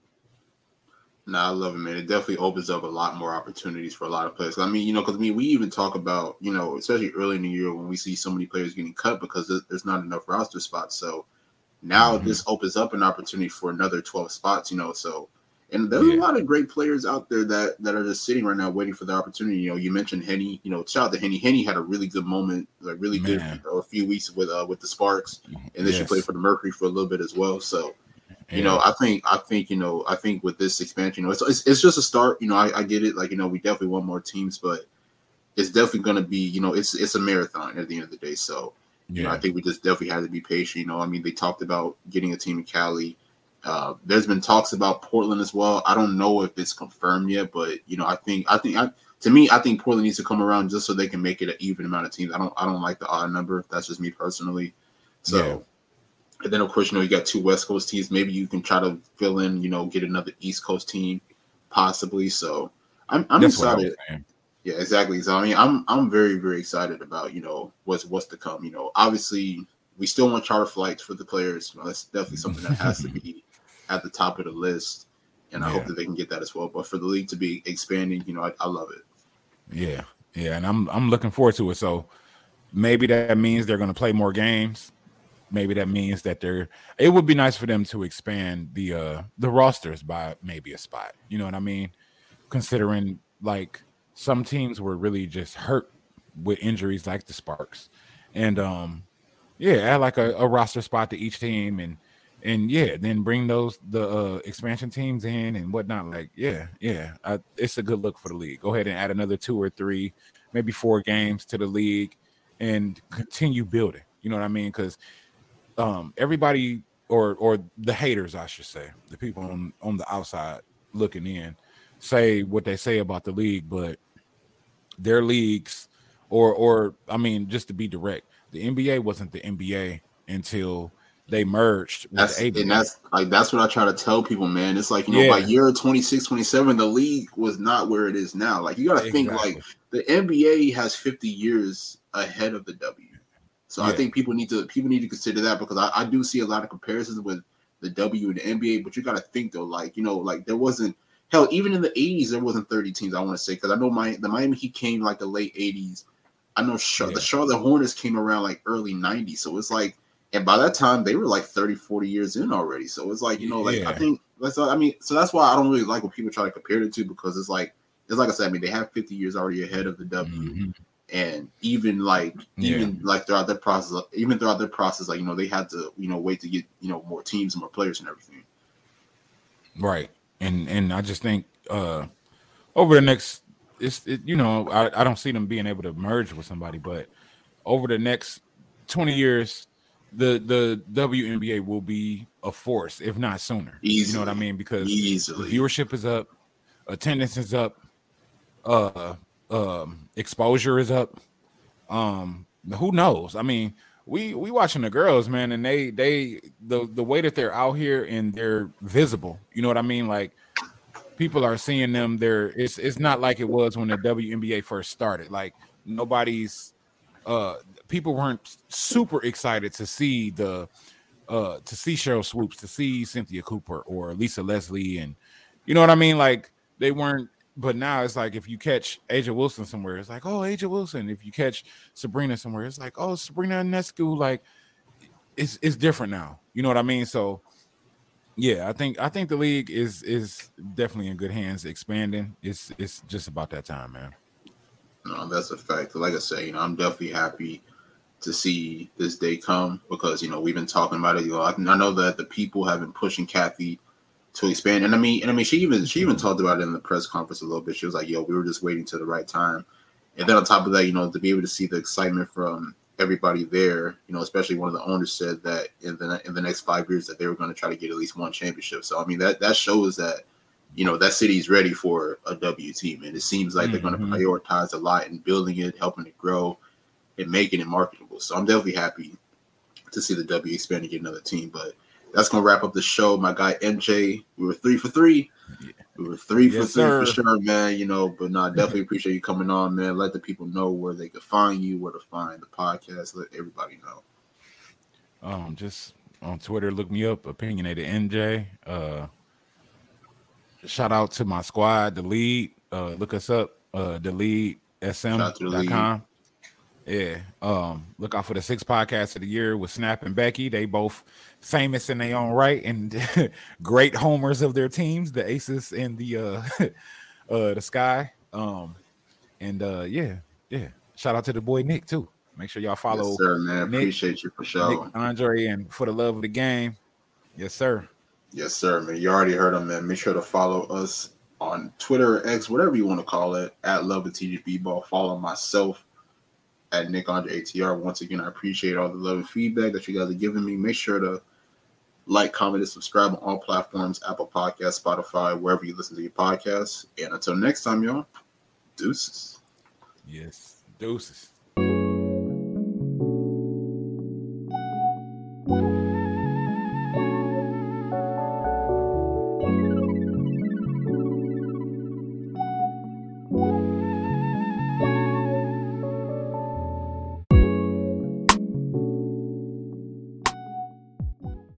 No, I love it, man. It definitely opens up a lot more opportunities for a lot of players. I mean, you know, because I mean, we even talk about, you know, especially early in the year when we see so many players getting cut because there's not enough roster spots. So now mm-hmm. this opens up an opportunity for another 12 spots, you know. So, and there's yeah. a lot of great players out there that that are just sitting right now waiting for the opportunity. You know, you mentioned Henny. You know, shout out to Henny. Henny had a really good moment, like really Man. good you know, a few weeks with uh with the Sparks, and then yes. she played for the Mercury for a little bit as well. So you know, I think I think you know I think with this expansion, you know, it's it's, it's just a start. You know, I, I, get it. Like you know, we definitely want more teams, but it's definitely going to be you know it's it's a marathon at the end of the day. So yeah. you know, I think we just definitely have to be patient. You know, I mean, they talked about getting a team in Cali. Uh, there's been talks about Portland as well. I don't know if it's confirmed yet, but you know, I think I think I, to me, I think Portland needs to come around just so they can make it an even amount of teams. I don't I don't like the odd number. That's just me personally. So. Yeah and then of course, you know, you got two West Coast teams. Maybe you can try to fill in, you know, get another East Coast team, possibly. So I'm I'm That's excited. Yeah, exactly. So I mean, I'm I'm very very excited about you know what's what's to come. You know, obviously we still want charter flights for the players. You know, that's definitely something that has to be [laughs] at the top of the list, and I hope that they can get that as well. But for the league to be expanding, you know, I, I love it. Yeah, yeah, and I'm I'm looking forward to it. So maybe that means they're going to play more games maybe that means that they're it would be nice for them to expand the uh the rosters by maybe a spot you know what i mean? Considering like some teams were really just hurt with injuries like the sparks and um yeah add like a, a roster spot to each team and and yeah then bring those the uh expansion teams in and whatnot like yeah yeah I, it's a good look for the league. Go ahead and add another two or three maybe four games to the league and continue building you know what i mean? Because um, everybody or or the haters, I should say, the people on on the outside looking in, say what they say about the league, but their leagues, or or I mean, just to be direct, the NBA wasn't the NBA until they merged that's, and that's like that's what I try to tell people, man. It's like you know, yeah. by year 26, 27, the league was not where it is now. Like you got to exactly. think like the NBA has 50 years ahead of the W. So yeah. I think people need to people need to consider that because I, I do see a lot of comparisons with the W and the NBA, but you got to think though, like you know, like there wasn't hell even in the '80s there wasn't 30 teams. I want to say because I know my the Miami Heat came like the late '80s. I know Char- yeah. the Charlotte Hornets came around like early '90s, so it's like, and by that time they were like 30, 40 years in already. So it's like you know, like yeah. I think that's I mean, so that's why I don't really like when people try to compare the two because it's like it's like I said, I mean they have 50 years already ahead of the W. Mm-hmm and even like even like throughout that process even throughout their process like you know they had to you know wait to get you know more teams and more players and everything. Right. And and i just think uh over the next it's it, you know I, I don't see them being able to merge with somebody but over the next 20 years the the WNBA will be a force if not sooner. Easily. you know what i mean? Because Easily. viewership is up attendance is up uh um, exposure is up. Um, who knows? I mean, we we watching the girls, man, and they they the the way that they're out here and they're visible. You know what I mean? Like people are seeing them. They're it's it's not like it was when the WNBA first started. Like nobody's uh people weren't super excited to see the uh to see Cheryl Swoopes, to see Cynthia Cooper or Lisa Leslie, and you know what I mean? Like they weren't but now it's like if you catch A'ja Wilson somewhere, it's like, oh, A'ja Wilson. If you catch Sabrina somewhere, it's like, oh, Sabrina Ionescu. Like, it's it's different now. You know what I mean? So, yeah, I think I think the league is is definitely in good hands, expanding. It's it's just about that time, man. No, that's a fact. Like I say, you know, I'm definitely happy to see this day come because you know we've been talking about it. You know, I, I know that the people have been pushing Cathy to expand. And I mean, and I mean, she even she even talked about it in the press conference a little bit. She was like, "Yo, we were just waiting to the right time." And then on top of that, you know, to be able to see the excitement from everybody there, you know, especially one of the owners said that in the in the next five years that they were going to try to get at least one championship. So I mean, that that shows that you know that city's ready for a W team, and it seems like mm-hmm. they're going to prioritize a lot in building it, helping it grow, and making it marketable. So I'm definitely happy to see the W expand and get another team. But that's to wrap up the show. My guy MJ, we were three for three. We were three yes, for three sir. for sure, man. You know, but no, I [laughs] definitely appreciate you coming on, man. Let the people know where they can find you, where to find the podcast. Let everybody know. Um, just on Twitter, look me up, opinionated MJ. Uh, shout out to my squad, the lead. Uh, look us up, uh, the lead sm.com. Yeah. Um, look out for the six podcasts of the year with Snap and Becky. They both famous in their own right and [laughs] great homers of their teams, the Aces and the uh [laughs] uh the Sky. Um and uh yeah, yeah. Shout out to the boy Nick too. Make sure y'all follow. Yes, sir, man. Nick, Appreciate you for sure. Nick, Andre, and for the love of the game. Yes, sir. Yes, sir, man. You already heard him, man. Make sure to follow us on Twitter X, whatever you want to call it, at Love of TGB Ball. Follow myself at Nick Andre ATR. Once again, I appreciate all the love and feedback that you guys are giving me. Make sure to like, comment, and subscribe on all platforms Apple Podcasts, Spotify, wherever you listen to your podcasts. And until next time, y'all, deuces. Yes, deuces.